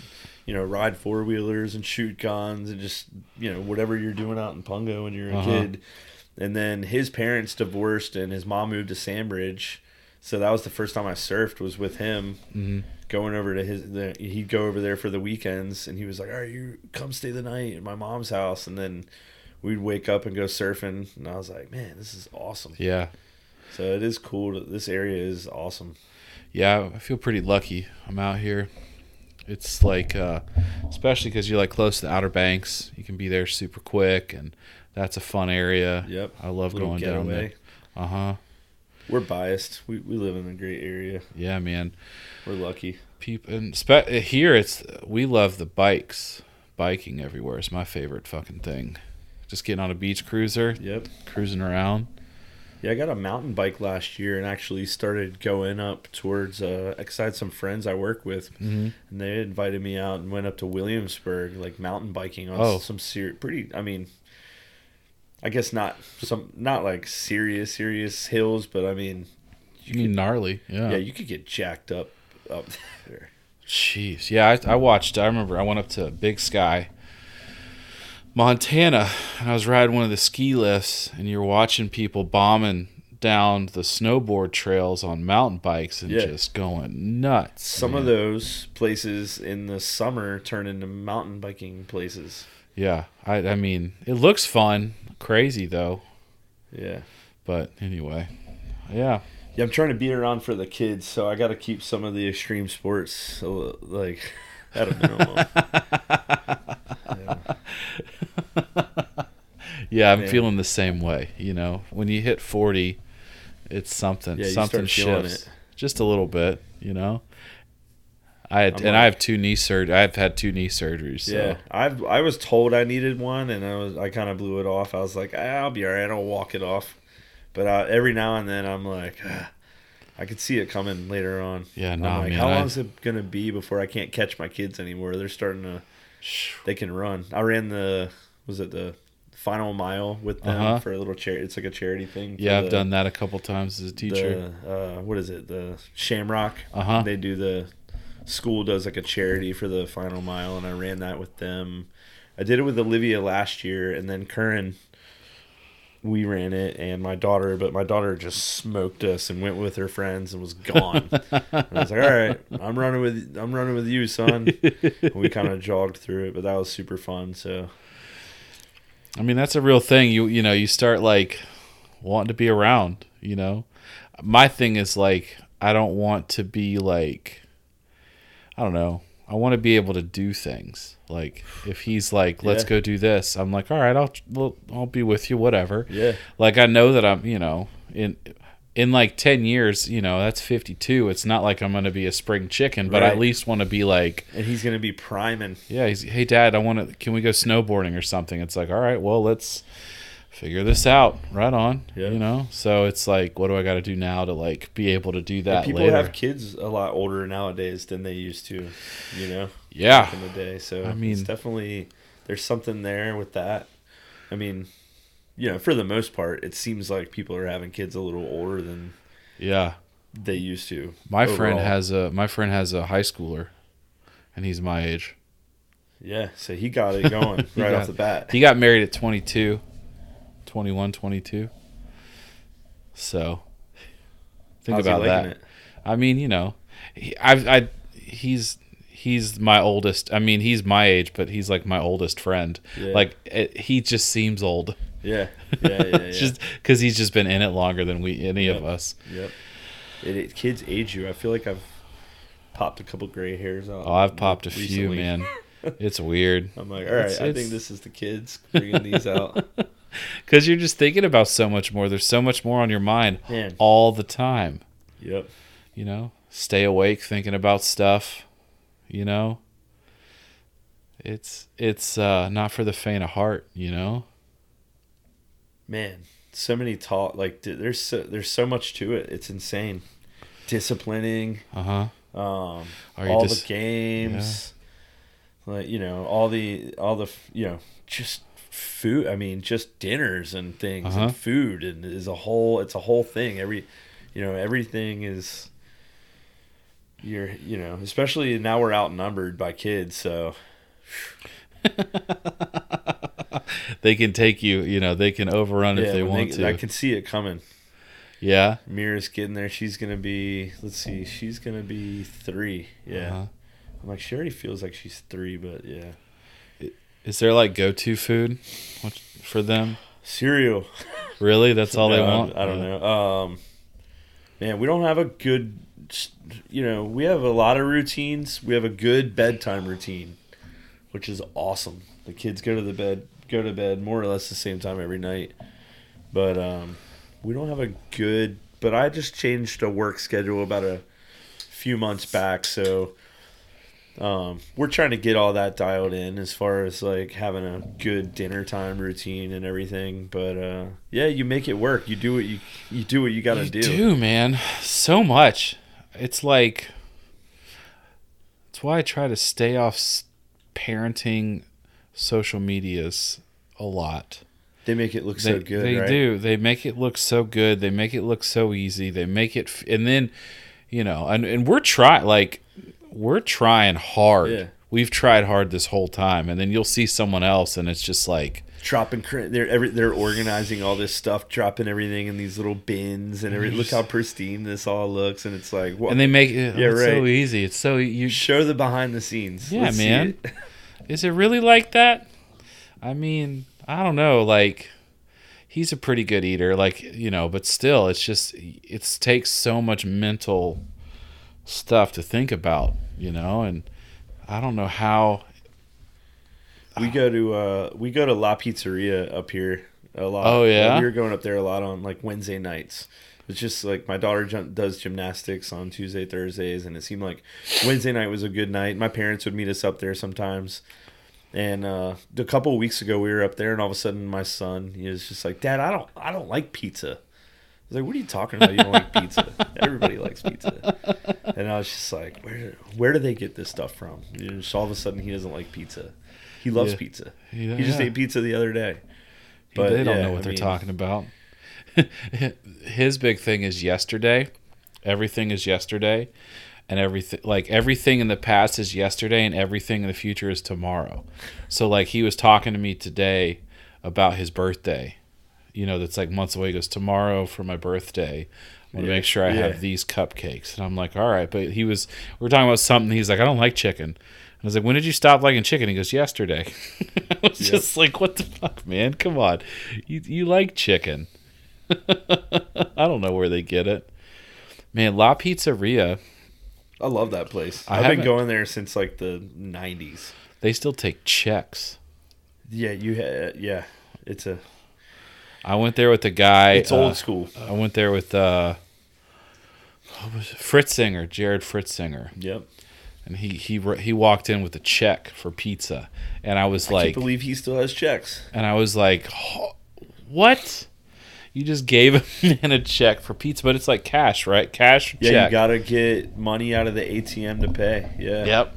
you know ride four-wheelers and shoot guns and just you know whatever you're doing out in pungo when you're a Uh-huh. kid and then his parents divorced and his mom moved to sandbridge so that was the first time i surfed was with him Mhm. going over to his the, he'd go over there for the weekends and he was like all right you come stay the night at my mom's house and then we'd wake up and go surfing and i was like man this is awesome Yeah. so it is cool to, this area is awesome Yeah, I feel pretty lucky. I'm out here. It's like, uh, especially because you're like close to the Outer Banks. You can be there super quick, and that's a fun area. yep I love going down there. Uh huh. we're biased we, we live in a great area Yeah, man. we're lucky People and spe- here, it's we love the bikes. Biking everywhere is my favorite fucking thing. Just getting on a beach cruiser, yep cruising around. Yeah, I got a mountain bike last year and actually started going up towards. Uh, I had some friends I work with, Mm-hmm. and they invited me out and went up to Williamsburg, like mountain biking on Oh. some ser- pretty. I mean, I guess not some not like serious serious hills, but I mean, You mean gnarly? Yeah. yeah, you could get jacked up up there. Jeez. Yeah, I, I watched. I remember I went up to Big Sky, Montana, and I was riding one of the ski lifts, and you're watching people bombing down the snowboard trails on mountain bikes and Yeah. just going nuts. Some man. of those places in the summer turn into mountain biking places. Yeah, I, I mean, it looks fun, crazy though. Yeah. But anyway, yeah. Yeah, I'm trying to beat around for the kids, so I got to keep some of the extreme sports li- like at a minimum. yeah. Yeah, I'm Man. feeling the same way. You know, when you hit 40, it's something. Yeah, something shifts it. just a little bit. You know. I had, I'm and I have two knee sur- I've had two knee surgeries. So. Yeah, I've I was told I needed one, and I was I kind of blew it off. I was like, "Ah, I'll be all right. I'll walk it off. But uh, every now and then, I'm like, ah, I could see it coming later on. Yeah, I'm nah, like, man, how I- long is it gonna be before I can't catch my kids anymore? They're starting to, they can run. I ran the, was it the final mile with them Uh-huh. for a little charity. It's like a charity thing. Yeah, I've the- done that a couple times as a teacher. The, uh, what is it? The Shamrock. Uh huh. They do the school does like a charity for the final mile, and I ran that with them. I did it with Olivia last year, and then Curran. We ran it, and my daughter, but my daughter just smoked us and went with her friends and was gone. And I was like, "All right, I'm running with I'm running with you, son." We kind of jogged through it, but that was super fun. So I mean, that's a real thing. You you know, you start like wanting to be around. You know, my thing is like I don't want to be like I don't know. I want to be able to do things. Like if he's like, "Let's Yeah. go do this," I'm like, "All right, I'll well, I'll be with you, whatever." yeah, Like I know that I'm, you know, in in like 10 years, you know, that's 52. It's not like I'm going to be a spring chicken, but I at least want to be like and he's gonna be priming. yeah, he's, hey dad, I want to can we go snowboarding or something? It's like, all right, well, let's figure this out. Right on. Yeah. You know? So it's like what do I got to do now to like be able to do And that people later? have kids a lot older nowadays than they used to, you know. yeah. back in the day. So I mean- definitely there's something there with that. I mean, you know, for the most part, it seems like people are having kids a little older than Yeah. they used to. My friend has a my friend has a high schooler and he's my age. yeah, so he got it going right got- off the bat. He got married at 22, 21, 22. So think How's about that. it? I mean, you know, he, I've, I, he's, he's my oldest. I mean, he's my age, but he's like my oldest friend. Yeah. Like it, he just seems old, Yeah, yeah, yeah, yeah. just because he's just been in it longer than we any of us. yep. It, it, kids age you. I feel like I've popped a couple gray hairs out. Oh, I've popped a few, man. It's weird I'm like, all right, It's- I it's- think this is the kids bringing these out. because you're just thinking about so much more. There's so much more on your mind Man, all the time. yep. You know, stay awake thinking about stuff. You know, it's it's uh, not for the faint of heart. You know. man so many talk like there's so, there's so much to it it's insane disciplining Uh huh. um Are you all just- the games like you know all the all the you know just food i mean just dinners and things Uh-huh. and food and is a whole it's a whole thing every you know everything is you're you know especially now we're outnumbered by kids so they can take you. You know, they can overrun if they want to. i can see it coming yeah. Mira's getting there. She's gonna be. Let's see. She's gonna be three. Yeah. Uh-huh. I'm like she already feels like she's three, but yeah. Is there like go-to food for them? Cereal. Really? That's all they No, I- want? I, don't know. Um, man, we don't have a good. You know, we have a lot of routines. We have a good bedtime routine, which is awesome. The kids go to the bed, go to bed more or less the same time every night. But um, we don't have a good. But I just changed a work schedule about a few months back, so um, we're trying to get all that dialed in as far as like having a good dinner time routine and everything. But uh, yeah, you make it work. You do what you you do what you got to You do. do, man. So much. It's like that's why I try to stay off parenting social medias a lot. They make it look They, so good, they right? do. They make it look so good. They make it look so easy. They make it, f- and then, you know, and, and we're trying, like, we're trying hard. Yeah. We've tried hard this whole time, and then you'll see someone else, and it's just like, dropping they're every, they're organizing all this stuff dropping everything in these little bins and every, look how pristine this all looks and it's like what and they make it Yeah, it's so easy. It's so you. show the behind the scenes Yeah, Let's man. it. Is it really like that? I mean, I don't know. Like, he's a pretty good eater, like you know, but still, it's just it takes so much mental stuff to think about, you know, and I don't know how. we go to uh we go to la pizzeria up here a lot Oh, yeah? we were going up there a lot on like wednesday nights it's just like my daughter does gymnastics on tuesday thursdays and it seemed like wednesday night was a good night my parents would meet us up there sometimes and uh, a couple of weeks ago, we were up there, and all of a sudden, my son he was just like, "Dad, I don't, I don't like pizza." I was like, "What are you talking about? You don't like pizza? Everybody likes pizza." And I was just like, "Where, where do they get this stuff from?" You know, just all of a sudden, he doesn't like pizza. He loves Yeah. pizza. Yeah, He just yeah. ate pizza the other day. But they don't know what I they're mean, talking about. His big thing is yesterday. Everything is yesterday, and everything like everything in the past is yesterday, and everything in the future is tomorrow. So like he was talking to me today about his birthday. You know, that's like months away. He goes tomorrow for my birthday. I want to Yeah, make sure I yeah. have these cupcakes, and I'm like, all right. But he was we are talking about something. He's like, I don't like chicken. And I was like, when did you stop liking chicken? He goes, yesterday. I was Yep. just like, what the fuck, man? Come on. You, you like chicken. I don't know where they get it. Man, La Pizzeria, I love that place. I I've been going there since like the '90s. they still take checks. Yeah, you had. Yeah, it's a. I went there with the guy. It's uh, old school. I went there with uh, what was it? Fritzinger, Jared Fritzinger, Yep. and he he he walked in with a check for pizza, and I was I like, can't believe he still has checks. and I was like, what? You just gave him a check for pizza, but it's like cash, right? Cash Yeah, check. you gotta get money out of the ATM to pay. Yeah. Yep.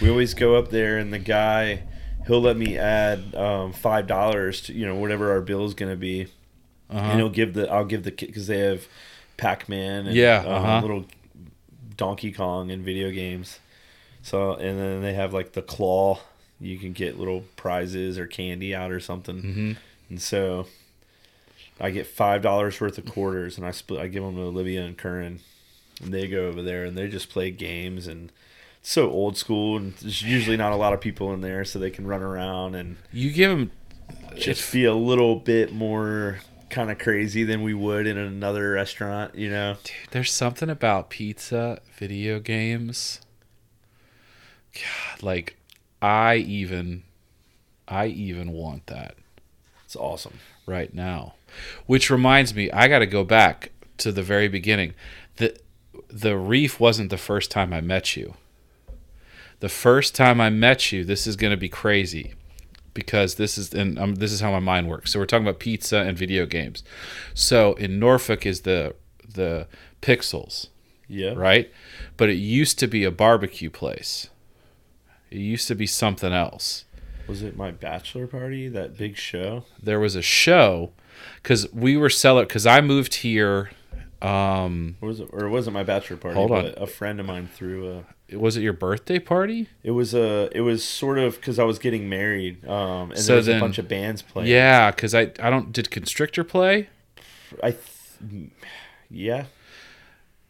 We always go up there, and the guy, he'll let me add um, five dollars to you know whatever our bill is gonna be, Uh-huh. and he'll give the I'll give the because they have Pac Man and Yeah, um, uh-huh. little Donkey Kong and video games. So and then they have like the claw. You can get little prizes or candy out or something. hmm And so I get five dollars worth of quarters, and I split. I give them to Olivia and Curran, and they go over there and they just play games and. So old school, and there's usually not a lot of people in there, so they can run around and You give them just be a little bit more kind of crazy than we would in another restaurant, you know. Dude, there's something about pizza, video games. God, like I even I even want that It's awesome. right now. Which reminds me, I got to go back to the very beginning. The the reef wasn't the first time I met you. The first time I met you, this is going to be crazy because this is and um, this is how my mind works. So we're talking about pizza and video games. So in Norfolk is the the Pixels, Yeah. right? But it used to be a barbecue place. It used to be something else. Was it my bachelor party? That big show? There was a show because we were selling because I moved here. Um, Or was it? Or it wasn't my bachelor party? Hold on. but A friend of mine threw a. was it your birthday party? It was a. It was sort of because I was getting married, um, and So there was then- a bunch of bands playing. Yeah, because I I don't did Constrictor play I. Th- yeah.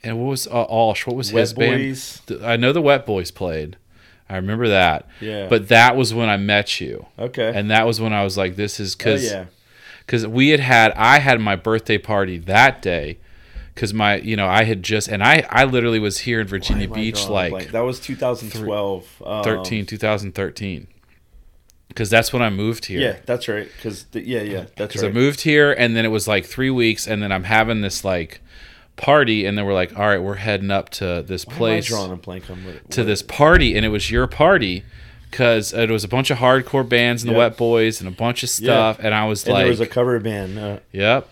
and what was uh, Alsh? What was Wet his band? Boys. Th- I know the Wet Boys played. I remember that. Yeah. But that was when I met you, okay. and that was when I was like, "This is oh because yeah. because we had had I had my birthday party that day because my you know I had just and I I literally was here in Virginia Why Beach drawing like that was 2012. Um, 13 2013 because that's when I moved here. Yeah, that's right. Because yeah, yeah, that's right. because right. I moved here and then it was like three weeks and then I'm having this like party, and then we're like, all right, we're heading up to this Why place drawing a blank on what, to this party, and it was your party. Because it was a bunch of hardcore bands and the Wet Boys and a bunch of stuff, and I was And like, there was a cover band. Uh, "Yep,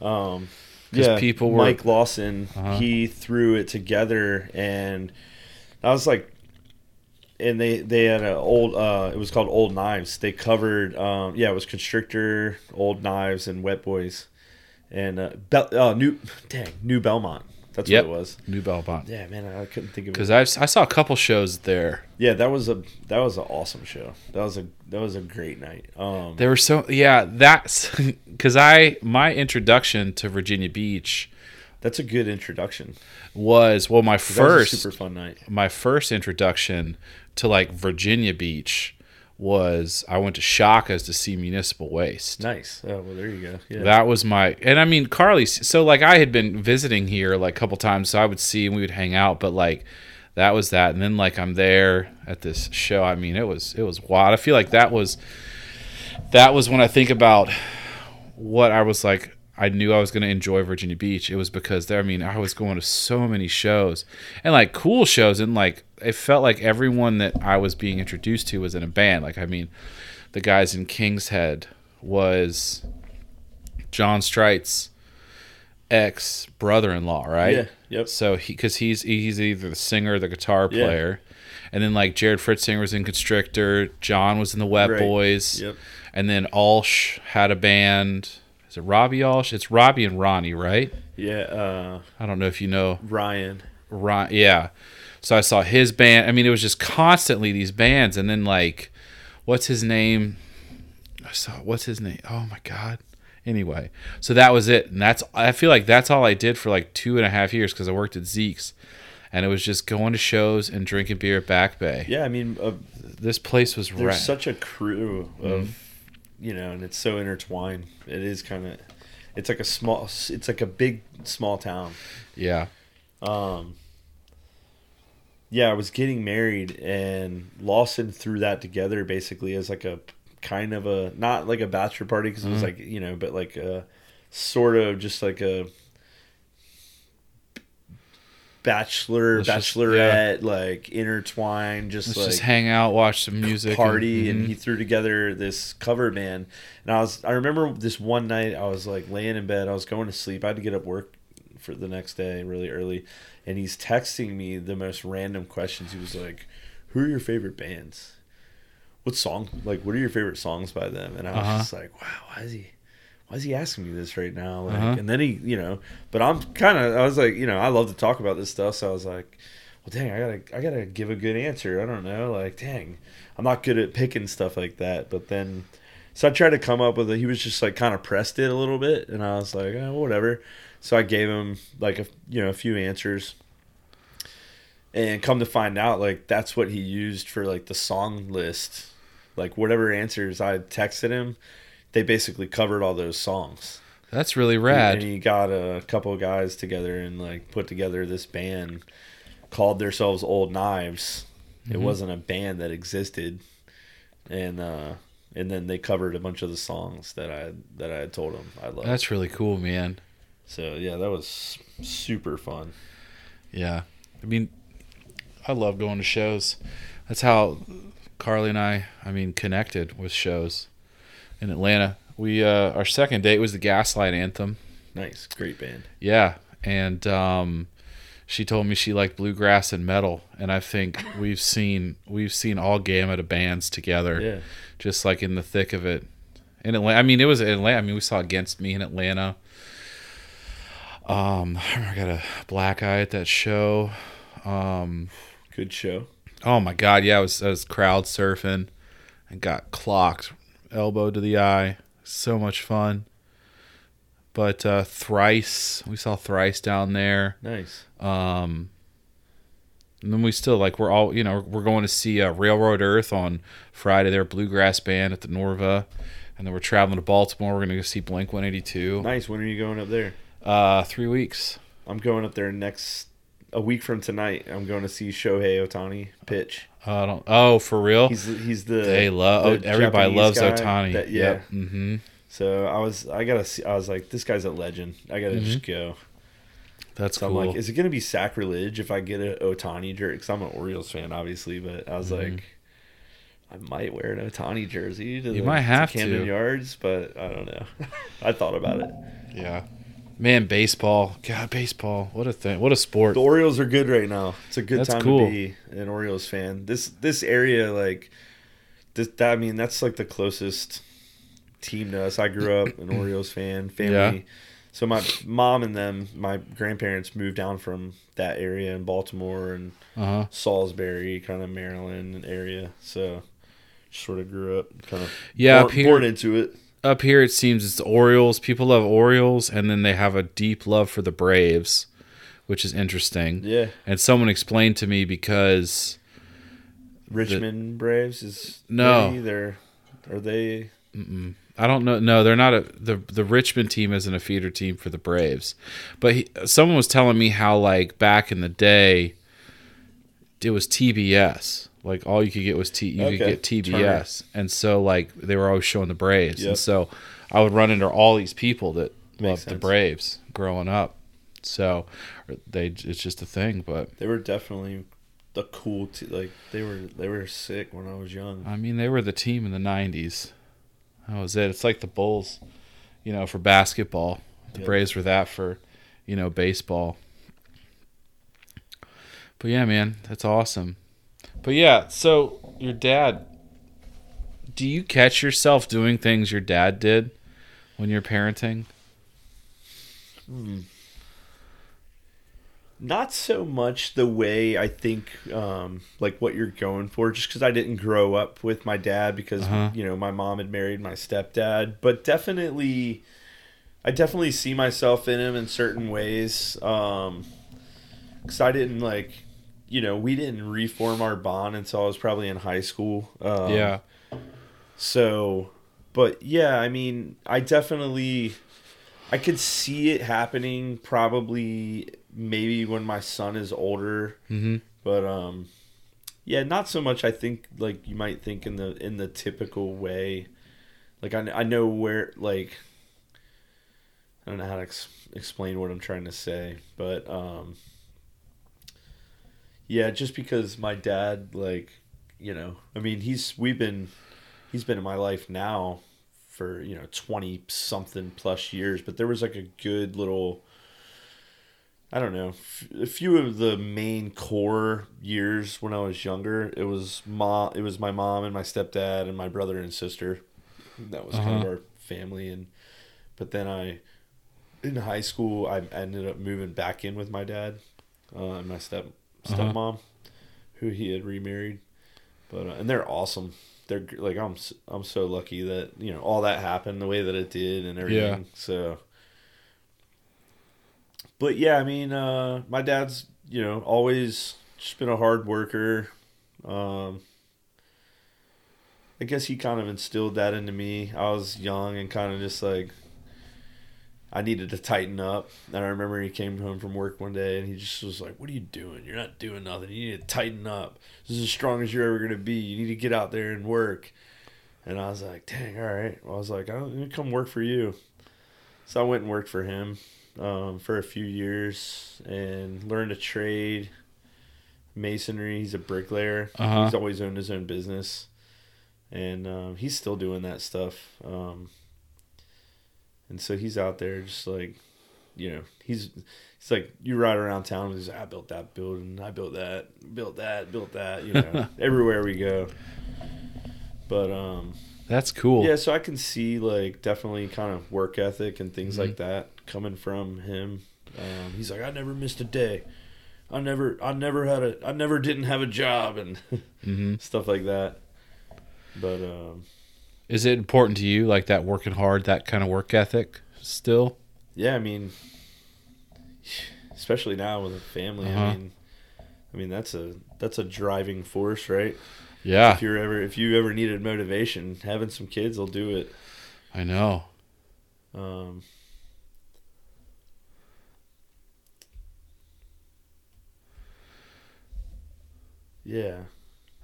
um, yeah, people were- Mike Lawson. Uh-huh. He threw it together, and I was like, and they they had an old. Uh, it was called Old Knives. They covered. Um, yeah, it was Constrictor, Old Knives, and Wet Boys, and uh, Bel- uh, New dang New Belmont. That's Yep. what it was. New Belmont." Yeah, man, I couldn't think of it. Because I I saw a couple shows there. Yeah, that was a that was an awesome show. That was a that was a great night. Um, They were so yeah. That's because I my introduction to Virginia Beach that's a good introduction. was well my That was a first super fun night. my first introduction to like Virginia Beach was I went to Shaka's to see Municipal Waste. Nice. Oh well, there you go. Yeah. That was my and I mean Carly. So like I had been visiting here like a couple times, so I would see and we would hang out. But like that was that, and then like I'm there at this show. I mean it was it was wild. I feel like that was that was when I think about what I was like. I knew I was going to enjoy Virginia Beach. It was because there. I mean, I was going to so many shows and like cool shows, and like it felt like everyone that I was being introduced to was in a band. Like I mean, the guys in King's Head was John Strite's ex brother-in-law, right? Yeah. Yep. So he, because he's he's either the singer or the guitar Yeah. player, and then like Jared Fritzinger was in Constrictor, John was in the Wet Right. Boys, Yep. and then Alsh had a band. Is it Robbie Alsh? It's Robbie and Ronnie, right? Yeah. Uh, I don't know if you know Ryan. Ron. Yeah. So I saw his band. I mean, it was just constantly these bands, and then like, what's his name? I saw what's his name? Oh my god. Anyway, so that was it, and that's I feel like that's all I did for like two and a half years because I worked at Zeke's, and it was just going to shows and drinking beer at Back Bay. Yeah. I mean, uh, This place was there's right. such a crew of, Mm-hmm. You know, and it's so intertwined. It is kind of, it's like a small, it's like a big small town. yeah. Um, yeah, I was getting married, and Lawson threw that together basically as like a kind of a not like a bachelor party because it was Mm-hmm. like you know, but like a sort of just like a bachelor Let's just- bachelorette like intertwined, just Let's like just hang out, watch some music, party and mhm. he threw together this cover band and i was i remember this one night i was like laying in bed i was going to sleep i had to get up work for the next day really early and he's texting me the most random questions he was like who are your favorite bands what song like what are your favorite songs by them and i was Uh-huh. just like wow why is he why is he asking me this right now? Like Uh-huh. and then he you know but i'm kind of i was like you know i love to talk about this stuff so i was like well dang i gotta i gotta give a good answer. I don't know like dang i'm not good at picking stuff like that. But then so i tried to come up with it he was just like kind of pressed it a little bit and i was like oh, whatever. So i gave him like a you know a few answers. And come to find out like that's what he used for like the song list. Like whatever answers i texted him they basically covered all those songs That's really rad. and he got a couple of guys together and like put together this band called themselves Old Knives. It Mhm. wasn't a band that existed, and uh, and then they covered a bunch of the songs that I that I had told them I love. That's really cool, man. so yeah, that was super fun. Yeah. I mean, I love going to shows. That's how Carly and I, I mean, connected with shows in Atlanta. We uh our second date was the Gaslight Anthem. Nice, great band. Yeah, and um she told me she liked bluegrass and metal, and I think we've seen we've seen all gamut of bands together, Yeah, just like in the thick of it. In Atlanta, I mean, it was in Atlanta. I mean, we saw Against Me in Atlanta. Um, I got a black eye at that show. Um, good show. oh my god, yeah, I was I was crowd surfing and got clocked, elbow to the eye. So much fun. But uh, thrice, we saw thrice down there. Nice. Um, and then we still like we're all you know we're going to see uh, Railroad Earth on Friday. They're a bluegrass band at the Norva, and then we're traveling to Baltimore. We're gonna go see Blink One Eighty Two. Nice. When are you going up there? Uh, three weeks. I'm going up there next a week from tonight. I'm going to see Shohei Ohtani pitch. I don't. Oh, for real? He's he's the they love. Oh, everybody Japanese loves Ohtani. that- yeah. Mm-hmm. So I was I gotta see I was like this guy's a legend. I gotta just go. That's So cool. I'm like, is it gonna be sacrilege if I get an Ohtani jersey? Because I'm an Orioles fan, obviously, but I was Mhm. like, I might wear an Ohtani jersey. To You the- might have Camden to. Yards, but I don't know. I thought about it. yeah. Man, baseball. God, baseball. What a thing. What a sport. The Orioles are good right now. It's a good That's time cool. to be an Orioles fan. This this area, like, this, that, I mean, that's like the closest team to us. I grew up an Orioles fan, family. Yeah. So my mom and them, my grandparents moved down from that area in Baltimore and Uh-huh. Salisbury, kind of Maryland area. So sort of grew up, kind of Yeah, born, here- born into it. Up here it seems it's the Orioles. People love Orioles and then they have a deep love for the Braves, which is interesting. Yeah, And someone explained to me because Richmond Braves is No. they, they're are they Mm-mm. I don't know. No, they're not a the the Richmond team isn't a feeder team for the Braves, but he, someone was telling me how like back in the day, it was TBS. Like all you could get was T. You could get TBS, and so like they were always showing the Braves, Yep. and so I would run into all these people that loved the. Braves growing up. So they it's just a thing, but They were definitely the cool. T- like they were, they were sick when I was young. I mean they were the team in the '90s. That was it. It's like the Bulls, you know, for basketball. The Yep. Braves were that for, you know, baseball. But yeah, man, that's awesome. But yeah, so your dad, do you catch yourself doing things your dad did when you're parenting? Hmm. Not so much the way I think, um, like what you're going for, just because I didn't grow up with my dad because Uh-huh. you know my mom had married my stepdad, but definitely, I definitely see myself in him in certain ways. Um, because I didn't like, you know, we didn't reform our bond until I was probably in high school. Um, yeah. So, but yeah, I mean, I definitely, I could see it happening probably maybe when my son is older, Mm-hmm. but um, yeah, not so much. I think like you might think in the in the typical way, like I I know where like. I don't know how to ex- explain what I'm trying to say, but um, yeah, just because my dad, like, you know, I mean, he's we've been he's been in my life now for you know 20 something plus years but there was like a good little i don't know f- a few of the main core years when i was younger it was mom it was my mom and my stepdad and my brother and sister that was kind of Uh-huh. our family and but then i in high school i ended up moving back in with my dad uh, and my step Uh-huh. stepmom who he had remarried but uh, and they're awesome they're like I'm I'm so lucky that you know all that happened the way that it did and everything. Yeah. So, but yeah, I mean, uh, my dad's you know always just been a hard worker. Um, I guess he kind of instilled that into me. I was young and kind of just like I needed to tighten up. And I remember he came home from work one day and he just was like, "What are you doing? You're not doing nothing. You need to tighten up. This is as strong as you're ever gonna be. You need to get out there and work." And I was like, "Dang, all right." I was like, "I'm gonna come work for you." So I went and worked for him um, for a few years and learned a trade, masonry. He's a bricklayer. Uh-huh. He's always owned his own business, and um, he's still doing that stuff. Um, and so he's out there just like, you know, he's he's like you ride around town. And he's like, I built that building. I built that. Built that. Built that. You know, everywhere we go. But um, That's cool. yeah, so I can see like definitely kind of work ethic and things Mhm. like that coming from him. Um, he's like, I never missed a day. I never, I never had a, I never didn't have a job and hmm stuff like that. But um, Is it important to you, like that working hard, that kind of work ethic still? yeah, I mean, especially now with a family, Uh-huh. I mean, I mean that's a that's a driving force, right? Yeah, If you're ever if you ever needed motivation, having some kids will do it. I know. Um, yeah,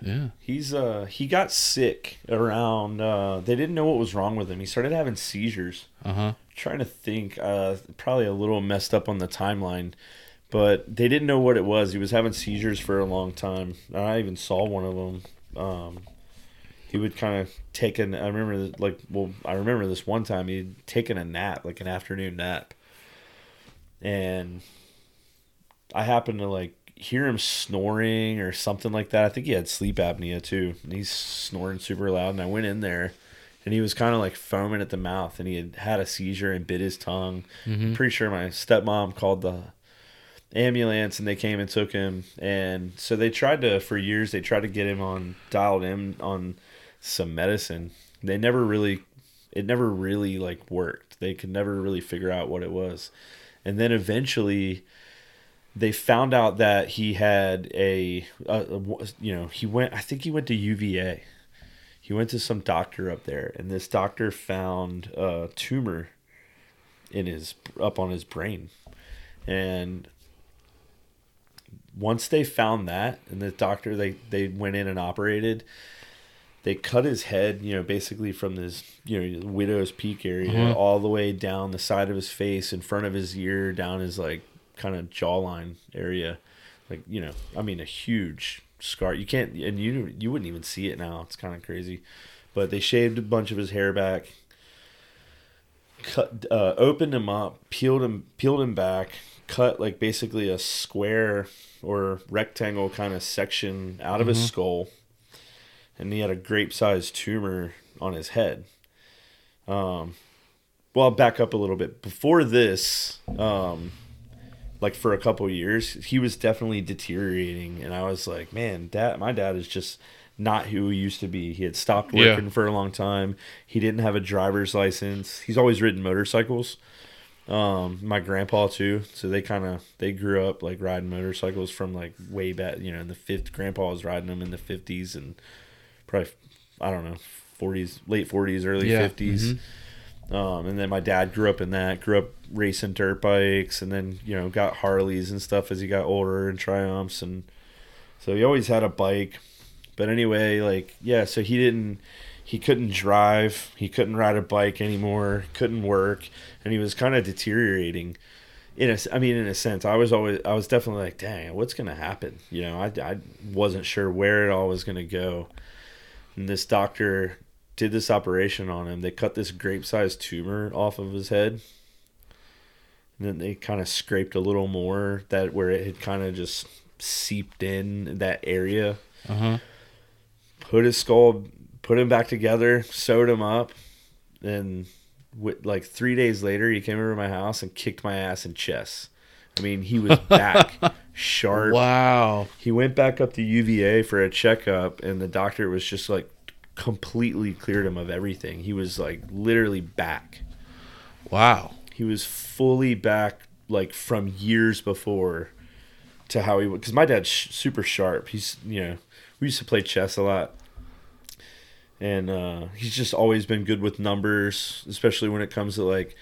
Yeah. he's uh he got sick around. Uh, they didn't know what was wrong with him. He started having seizures Uh huh. trying to think. Uh, probably a little messed up on the timeline, but they didn't know what it was. He was having seizures for a long time. I even saw one of them. Um, he would kind of take an. I remember like well, I remember this one time he'd taken a nap, like an afternoon nap, and I happened to like hear him snoring or something like that. I think he had sleep apnea too, and he's snoring super loud. And I went in there, and he was kind of like foaming at the mouth, and he had had a seizure and bit his tongue. Mhm. Pretty sure my stepmom called the ambulance, and they came and took him. And so they tried to for years they tried to get him on dialed in on some medicine. They never really, it never really like worked. They could never really figure out what it was, and then eventually they found out that he had a, a, a- you know he went i think he went to uva he went to some doctor up there and this doctor found a tumor in his up on his brain and once they found that and the doctor they they went in and operated they cut his head you know basically from this you know widow's peak area Mhm. all the way down the side of his face in front of his ear down his like kind of jawline area. Like you know i mean a huge scar. You can't and you you wouldn't even see it now. It's kind of crazy. But they shaved a bunch of his hair back cut uh, opened him up peeled him peeled him back cut like basically a square or rectangle kind of section out of his Mhm. skull and he had a grape sized tumor on his head. Um well I'll back up a little bit. Before this um like for a couple of years he was definitely deteriorating and i was like man dad my dad is just not who he used to be. He had stopped Yeah. working for a long time. He didn't have a driver's license. He's always ridden motorcycles. Um my grandpa too. So they kind of they grew up like riding motorcycles from like way back you know in the fifth grandpa was riding them in the 50s and probably i don't know 40s late 40s early Yeah, 50s um, and then my dad grew up in that, grew up racing dirt bikes, and then you know got Harleys and stuff as he got older and Triumphs, and so he always had a bike. But anyway, like yeah, so he didn't, he couldn't drive, he couldn't ride a bike anymore, couldn't work, and he was kind of deteriorating. In a, I mean, in a sense, I was always, I was definitely like, dang, what's gonna happen? You know, I, I wasn't sure where it all was gonna go. And this doctor did this operation on him. They cut this grape sized tumor off of his head. And then they kind of scraped a little more that where it had kind of just seeped in that area. Uh-huh. Put his skull, put him back together, sewed him up, and with, like three days later, he came over to my house and kicked my ass in chess. I mean, he was back sharp. Wow. He went back up to UVA for a checkup, and the doctor was just like completely cleared him of everything. He was like literally back. Wow. He was fully back, like from years before to how he was. Because my dad's sh- super sharp. He's, you know, we used to play chess a lot. And uh, he's just always been good with numbers, especially when it comes to like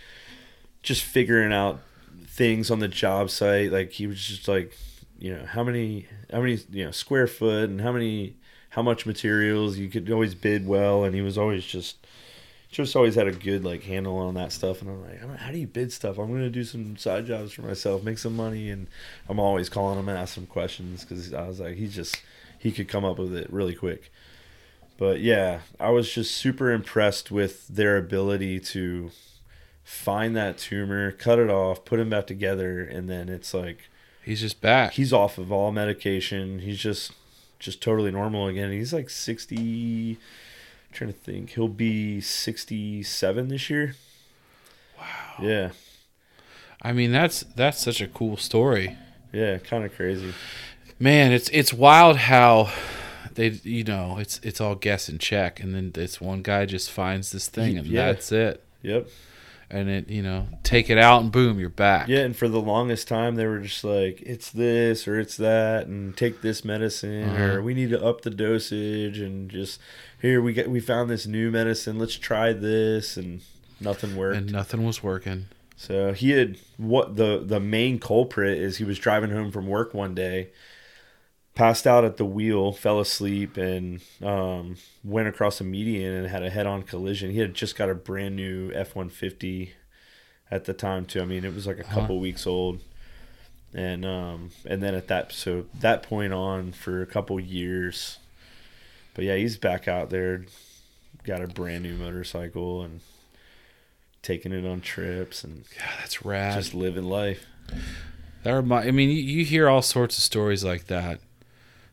just figuring out things on the job site. Like he was just like, you know, how many, how many, you know, square foot and how many, how much materials you could always bid well. And he was always just, just always had a good like handle on that stuff. And I'm like, how do you bid stuff? I'm gonna do some side jobs for myself, make some money. And I'm always calling him and asking him questions because I was like, he just, he could come up with it really quick. But yeah, I was just super impressed with their ability to find that tumor, cut it off, put him back together, and then it's like He's just back. he's off of all medication. He's just just totally normal again. He's like 60 trying to think. He'll be 67 this year. wow. Yeah. I mean, that's that's such a cool story. Yeah, kind of crazy. Man, it's it's wild how they you know, it's it's all guess and check and then this one guy just finds this thing and Yeah. that's it. Yep. And it, you know, take it out and boom, you're back. Yeah, and for the longest time they were just like it's this or it's that and take this medicine Uh-huh. or we need to up the dosage and just here we get we found this new medicine, let's try this and nothing worked. And nothing was working. So he had what the the main culprit is he was driving home from work one day, passed out at the wheel, fell asleep, and um, went across a median and had a head on collision. He had just got a brand new F one fifty at the time too. I mean, it was like a Uh-huh. couple weeks old, and um, and then at that so that point on for a couple years. But yeah, he's back out there, got a brand new motorcycle and taking it on trips and Yeah, that's rad. just living life. That remi- I mean, you, you hear all sorts of stories like that.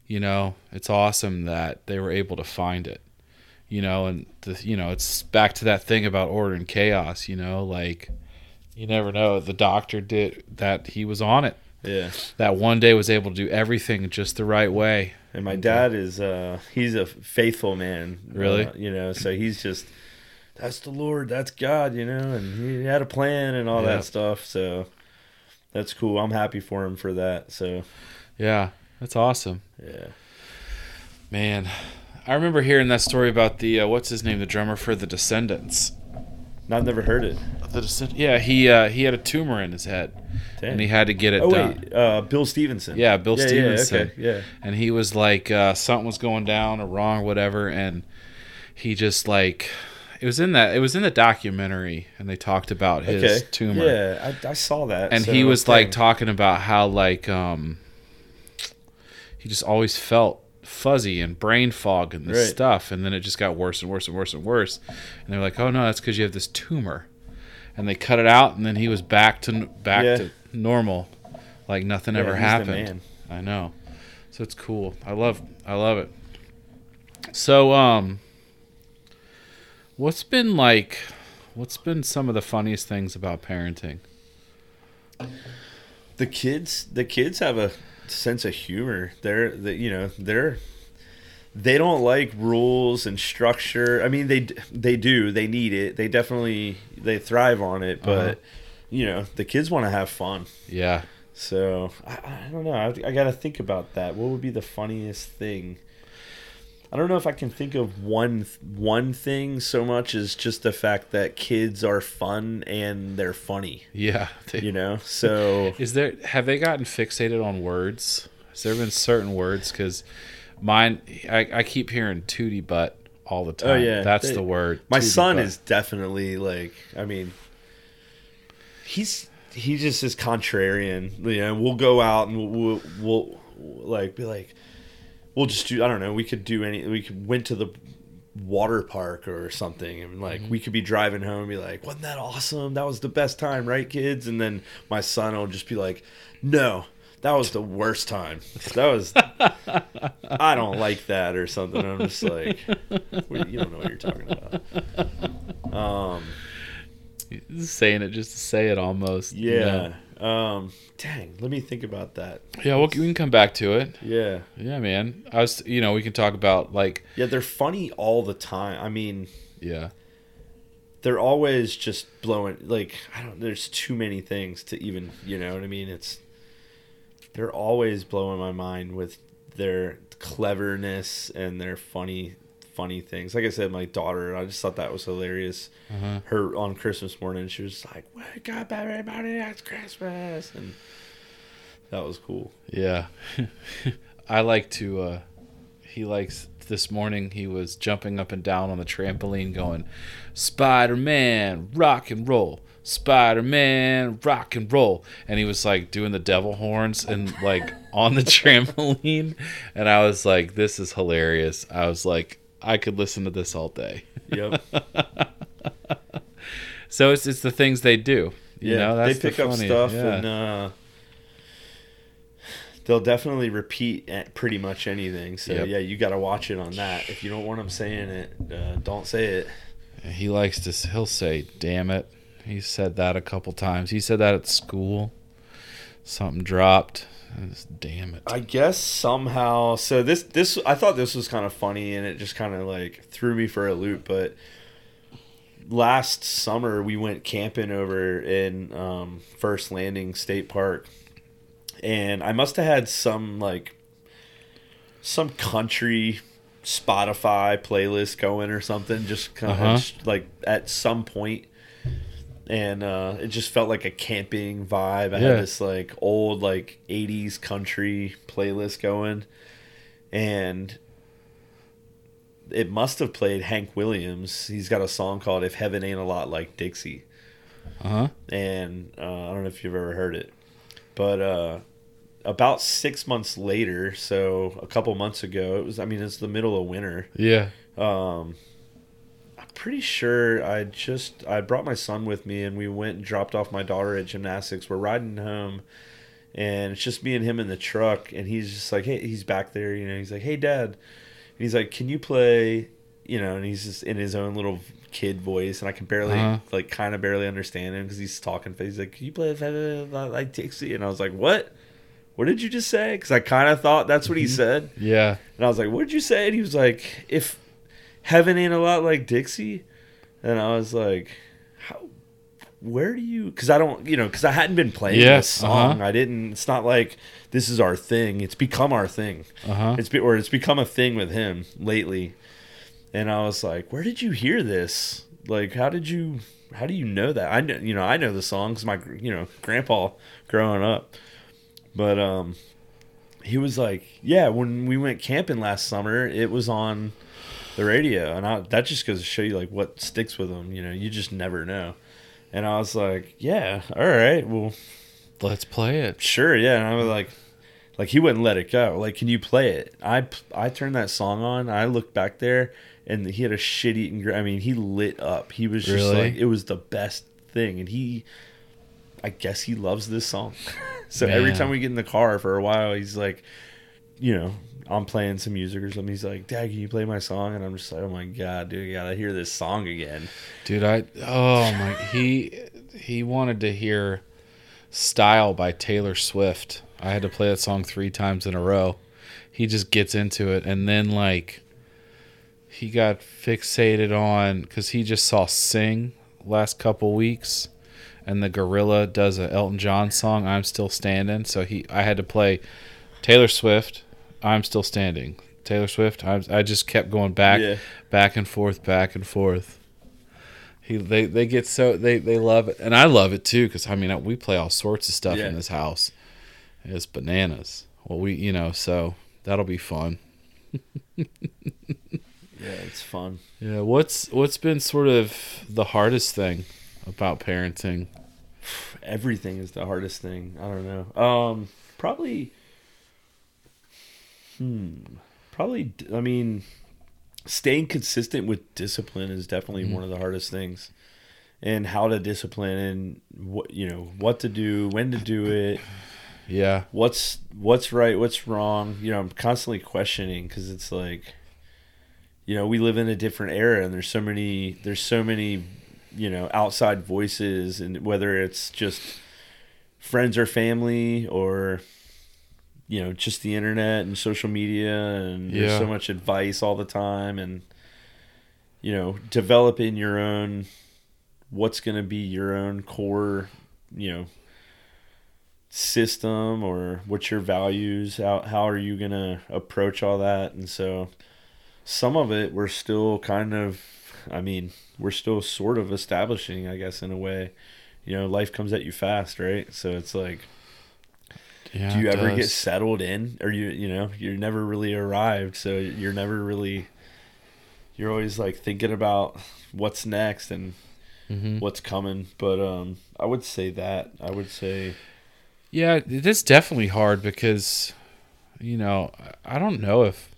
You know, it's awesome that they were able to find it. You know, and the, you know, it's back to that thing about order and chaos. You know, like you never know. The doctor did that. He was on it. Yeah. That one day was able to do everything just the right way. And my dad is uh he's a faithful man. Really? Uh, you know, so he's just that's the Lord, that's God, you know, and he had a plan and all Yeah. that stuff. So that's cool. I'm happy for him for that. So Yeah, that's awesome, yeah. man. I remember hearing that story about the uh, what's his name, the drummer for the Descendents. I've never heard it. The Descend- yeah, he uh, he had a tumor in his head, Dang. and he had to get it oh done. wait, uh Bill Stevenson. Yeah, Bill yeah, Stevenson. Yeah, okay. yeah. and he was like uh, something was going down or wrong or whatever and he just like it was in that it was in the documentary and they talked about his Okay. tumor Yeah, I, I saw that. and so, he was like talking about how like um he just always felt fuzzy and brain fog and this Right. stuff and then it just got worse and worse and worse and worse and they're like oh no that's because you have this tumor and they cut it out and then he was back to back Yeah. to normal like nothing Yeah, ever happened man. I know. So it's cool. I love I love it. So um what's been like what's been some of the funniest things about parenting? the kids the kids have a sense of humor. They're the, you know they're they don't like rules and structure. I mean they they do. They need it. They definitely they thrive on it but Uh-huh. you know the kids want to have fun. Yeah. so I, I don't know. I, I gotta think about that. What would be the funniest thing I don't know if I can think of one one thing so much as just the fact that kids are fun and they're funny, Yeah. They- you know. So Is there have they gotten fixated on words? Has there been certain words cuz mine I, I keep hearing tootie butt all the oh, time. Oh, yeah. That's They- the word. My son butt. is definitely like, I mean, he's he just is contrarian. You know, we'll go out and we'll, we'll, we'll like be like, we'll just do. I don't know. We could do any. We could went to the water park or something, and like Mm-hmm. we could be driving home and be like, wasn't that awesome? That was the best time, right, kids? And then my son will just be like, no. That was the worst time. That was. I don't like that or something. I'm just like, "What- you don't know what you're talking about. Um, saying it just to say it almost. you know? Um, dang. Let me think about that. Yeah, we'll, we can come back to it. Yeah. Yeah, man. I was, you know, we can talk about like, Yeah, they're funny all the time. I mean, yeah, they're always just blowing. Like, I don't. There's too many things to even. You know what I mean? It's. They're always blowing my mind with their cleverness and their funny, funny things. Like I said, my daughter. I just thought that was hilarious. uh-huh. Her on Christmas morning, she was like, "Wake up, everybody! It's Christmas!" And that was cool. yeah. I like to. uh He likes. This morning, he was jumping up and down on the trampoline, going, "Spider Man, rock and roll." Spider Man, rock and roll, and he was like doing the devil horns and like on the trampoline, and I was like, "This is hilarious." I was like, "I could listen to this all day." Yep. So it's it's the things they do. You yeah, know, that's they pick the up stuff yeah. and uh, they'll definitely repeat at pretty much anything. So Yep. yeah, you got to watch it on that. If you don't want them saying it, uh, don't say it. He likes to. He'll say, "Damn it." He said that a couple times. He said that at school. Something dropped. Damn it. I guess somehow. So this this I thought this was kind of funny and it just kind of like threw me for a loop. But last summer we went camping over in um, First Landing State Park, and I must have had some like some country Spotify playlist going or something. Just kind of Uh-huh. like at some point. And uh, it just felt like a camping vibe. I Yeah. had this like old like '80s country playlist going, and it must have played Hank Williams. He's got a song called "If Heaven Ain't a Lot Like Dixie," Uh huh. and uh, I don't know if you've ever heard it, but uh, about six months later, so a couple months ago, it was. I mean, it's the middle of winter. Yeah. Um, pretty sure I just I brought my son with me, and we went and dropped off my daughter at gymnastics. We're riding home, and it's just me and him in the truck, and he's just like, hey, he's back there, you know. He's like, hey, dad, and he's like, can you play? You know, and he's just in his own little kid voice, and I can barely, Uh-huh. like, kind of barely understand him because he's talking. He's like, "Can you play like Dixie?" And I was like, "What? What did you just say?" Because I kind of thought that's what he said. Yeah. And I was like, "What did you say?" And he was like, "If heaven ain't a lot like Dixie," and I was like, "How? Where do you?" Because I don't, you know, because I hadn't been playing Yeah, this song. uh-huh. I didn't. It's not like this is our thing. It's become our thing. Uh huh. It's be, or it's become a thing with him lately. And I was like, "Where did you hear this? Like, how did you? How do you know that? I know, you know, I know the songs. My, you know, grandpa growing up, but um." he was like, "Yeah, when we went camping last summer, it was on the radio, and I, that just goes to show you like what sticks with them. You know, you just never know." And I was like, "Yeah, all right, well, Let's play it. sure, yeah." And I was like, "Like he wouldn't let it go. Like, can you play it?" I I turned that song on. I looked back there, and he had a shit eating. I mean, he lit up. He was just Really? like, it was the best thing, and he. I guess he loves this song. so every time we get in the car for a while, he's like, you know, I'm playing some music or something. He's like, Dad, can you play my song? And I'm just like, oh my God, dude, I gotta hear this song again. Dude, I oh my he he wanted to hear Style by Taylor Swift. I had to play that song 3 times in a row. He just gets into it and then like he got fixated on cuz he just saw Sing last couple weeks and the Gorilla does a Elton John song I'm Still Standing, so he I had to play Taylor Swift, I'm Still Standing. Taylor Swift, I, I just kept going back Yeah. back and forth, back and forth. He they they get so they they love it, and I love it too because I mean we play all sorts of stuff Yeah. in this house. It's bananas. Well, we you know so that'll be fun. Yeah, it's fun. Yeah. What's what's been sort of the hardest thing about parenting? Everything is the hardest thing. I don't know. Um, probably. Hmm. Probably. I mean, staying consistent with discipline is definitely one of the hardest things, and how to discipline and what you know what to do, when to do it, Yeah. what's what's right, what's wrong. You know, I'm constantly questioning because it's like, you know, we live in a different era, and there's so many, there's so many, you know, outside voices, and whether it's just friends or family or you know just the internet and social media and there's so much advice all the time and you know developing your own what's going to be your own core you know system or what's your values how, how are you going to approach all that? And so some of it we're still kind of i mean we're still sort of establishing i guess in a way. You know life comes at you fast right? So it's like Yeah. do you ever get settled in or you you know you're never really arrived so you're never really you're always like thinking about what's next and Mhm. what's coming but um i would say that i would say Yeah, it is definitely hard because, you know, I don't know if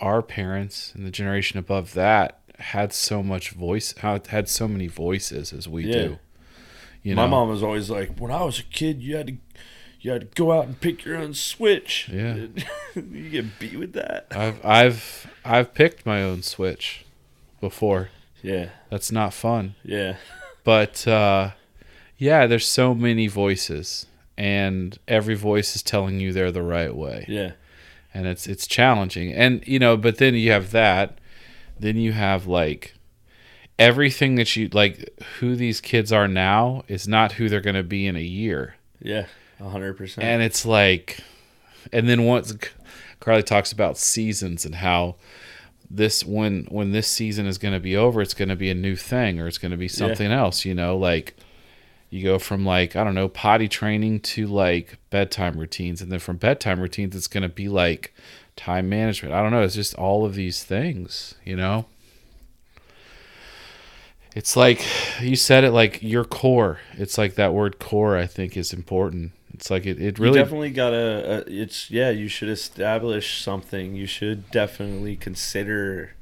our parents and the generation above that had so much voice, had so many voices as we Yeah. do. You know my know, mom was always like when i was a kid you had to you had to go out and pick your own switch. Yeah. you get beat with that. I've I've I've picked my own switch before. yeah. That's not fun. yeah. But uh, yeah, there's so many voices, and every voice is telling you they're the right way. yeah. And it's it's challenging. And you know but then you have that. Then you have like everything that you like who these kids are now is not who they're going to be in a year. Yeah 100% and it's like and then once carly talks about seasons and how this when when this season is going to be over it's going to be a new thing or it's going to be something else you know like you go from like i don't know potty training to like bedtime routines and then from bedtime routines it's going to be like time management i don't know it's just all of these things you know it's like you said it like your core. It's like that word core. I think is important. It's like it, it really you definitely gotta. Uh, it's yeah. You should establish something. You should definitely consider.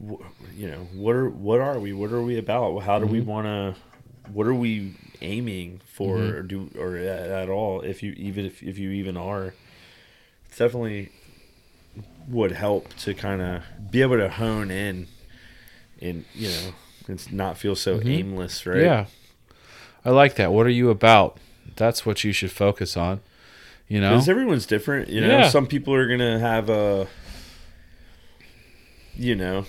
You know what are what are we? What are we about? How do we Mhm. want to? What are we aiming for, Mhm. or do or at, at all? If you even if, if you even are, it's definitely would help to kind of be able to hone in, and you know, it's not feel so Mhm. aimless, right? Yeah. I like that. What are you about? That's what you should focus on. You know? Because everyone's different, you know. Yeah. Some people are gonna have a, you know,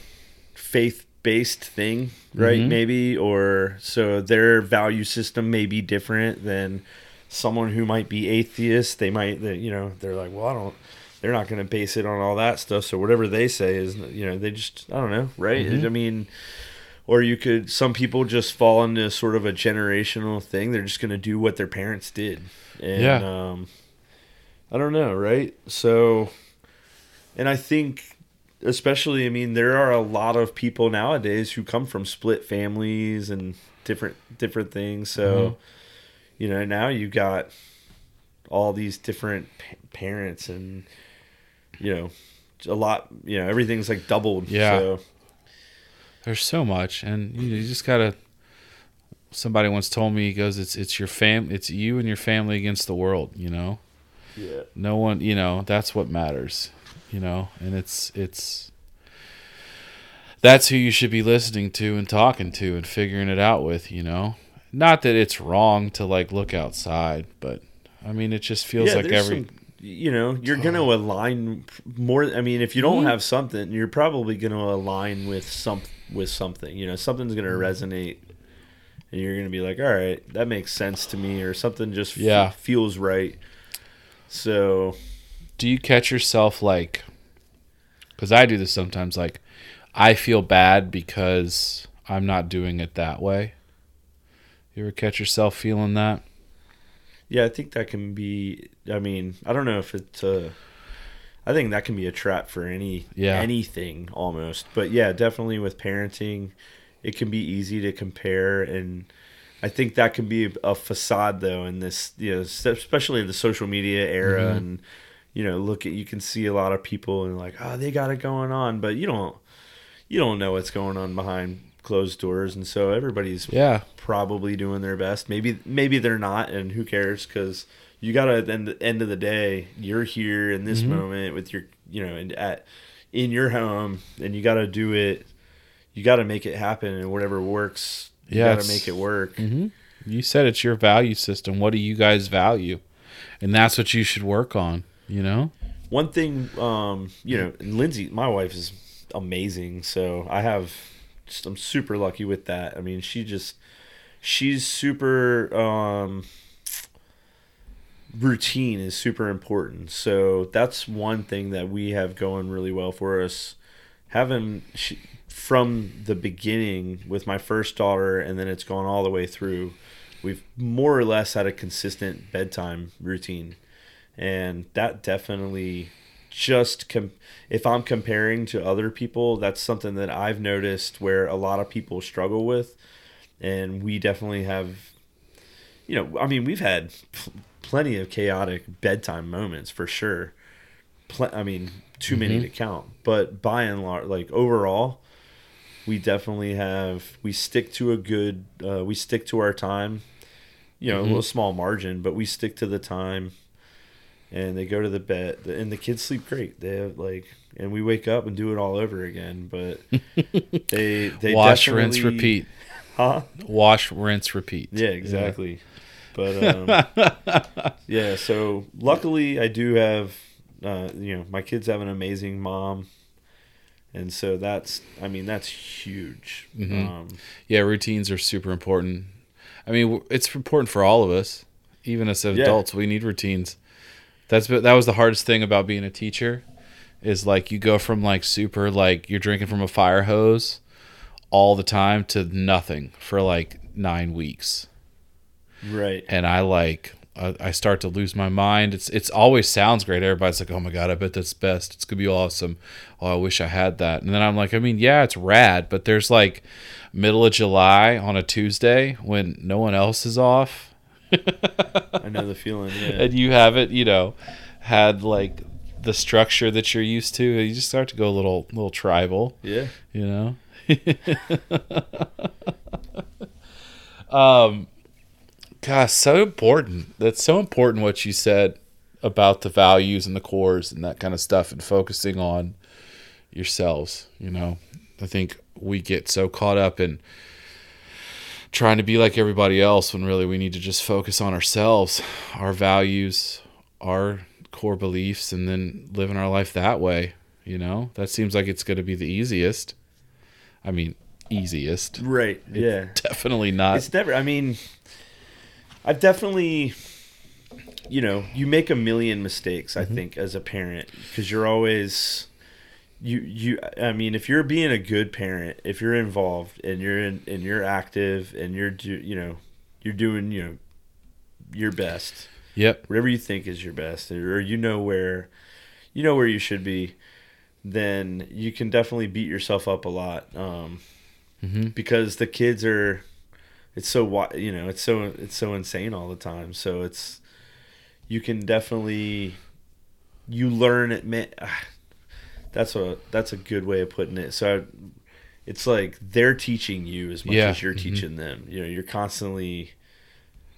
faith-based thing, right? Mhm. Maybe, or so their value system may be different than someone who might be atheist. They might, they, you know, they're like, well, I don't. They're not going to base it on all that stuff. So whatever they say is, you know, they just, I don't know, right? Mhm. I mean, or you could. Some people just fall into sort of a generational thing. They're just going to do what their parents did, and Yeah. um, I don't know, right? So, and I think, especially, I mean, there are a lot of people nowadays who come from split families and different different things. So, Mhm. you know, now you got all these different pa- parents and you know a lot. You know, everything's like doubled. Yeah. So, There's so much, and you, you just gotta. Somebody once told me, he goes, "It's it's your fam, it's you and your family against the world." You know, yeah. no one, you know, that's what matters. You know, and it's it's. That's who you should be listening to and talking to and figuring it out with. You know, not that it's wrong to like look outside, but I mean, it just feels like every. some- you know you're going to align more i mean if you don't Mhm. have something you're probably going to align with some with something you know something's going to Mm-hmm. resonate and you're going to be like all right that makes sense to me or something just f- feels right. So do you catch yourself like because i do this sometimes like i feel bad because i'm not doing it that way. You ever catch yourself feeling that? Yeah i think that can be i mean i don't know if it's a i think that can be a trap for any Yeah. anything almost but yeah definitely with parenting it can be easy to compare and i think that can be a facade though in this you know especially in the social media era Mhm. and you know look at you can see a lot of people and like oh they got it going on but you don't you don't know what's going on behind closed doors and so everybody's yeah probably doing their best. Maybe maybe they're not, and who cares? Because you got to at the end, of the day, you're here in this Mhm. moment with your you know and at in your home, and you got to do it. You got to make it happen, and whatever works, you Yeah, gotta make it work. hmm you said it's your value system what do you guys value and that's what you should work on you know One thing, um, you know, and Lindsay, my wife is amazing, so I have, just, I'm super lucky with that. I mean, she just, she's super, um, routine is super important. So that's one thing that we have going really well for us. Having she, from the beginning with my first daughter, and then it's gone all the way through. We've more or less had a consistent bedtime routine, and that definitely just com- if I'm comparing to other people, that's something that I've noticed where a lot of people struggle with, and we definitely have. You know, I mean, we've had pl- plenty of chaotic bedtime moments for sure. Pl- I mean, too many Mhm. to count, but by and large, like overall, we definitely have. We stick to a good. Uh, we stick to our time. You know, a Mhm. little small margin, but we stick to the time and they go to the bed and the kids sleep great. They have like and we wake up and do it all over again but they they wash rinse repeat. Huh? Wash rinse repeat. Yeah exactly. But um, yeah so luckily i do have uh, you know my kids have an amazing mom and so that's i mean that's huge. Mhm. um, yeah routines are super important. I mean it's important for all of us even as Yeah. adults. We need routines that's that was the hardest thing about being a teacher is like you go from like super like you're drinking from a fire hose all the time to nothing for like nine weeks right and i like I, I start to lose my mind. It's it's always sounds great. Everybody's like, "Oh my god, I bet that's best. It's gonna be awesome." Oh, I wish I had that. And then I'm like, I mean, yeah, it's rad, but there's like middle of July on a Tuesday when no one else is off, I know the feeling. Yeah. and you haven't, you know, had like the structure that you're used to. You just start to go a little little tribal. Yeah. you know um gosh so important that's so important what you said about the values and the cores and that kind of stuff and focusing on yourselves you know i think we get so caught up in trying to be like everybody else when really we need to just focus on ourselves our values our core beliefs and then living our life that way you know that seems like it's going to be the easiest I mean, easiest. Right. Yeah. Definitely not. It's never. I mean, I've definitely, you know, you make a million mistakes. I mm-hmm. think as a parent because you're always, you you. I mean, if you're being a good parent, if you're involved and you're in and you're active and you're do you know, you're doing you know, your best. Yep. Whatever you think is your best, or you know where, you know where you should be then you can definitely beat yourself up a lot um, hmm because the kids are it's so you know it's so it's so insane all the time so it's you can definitely you learn it man that's a that's a good way of putting it so it's like they're teaching you as much Yeah, as you're mhm. teaching them you know you're constantly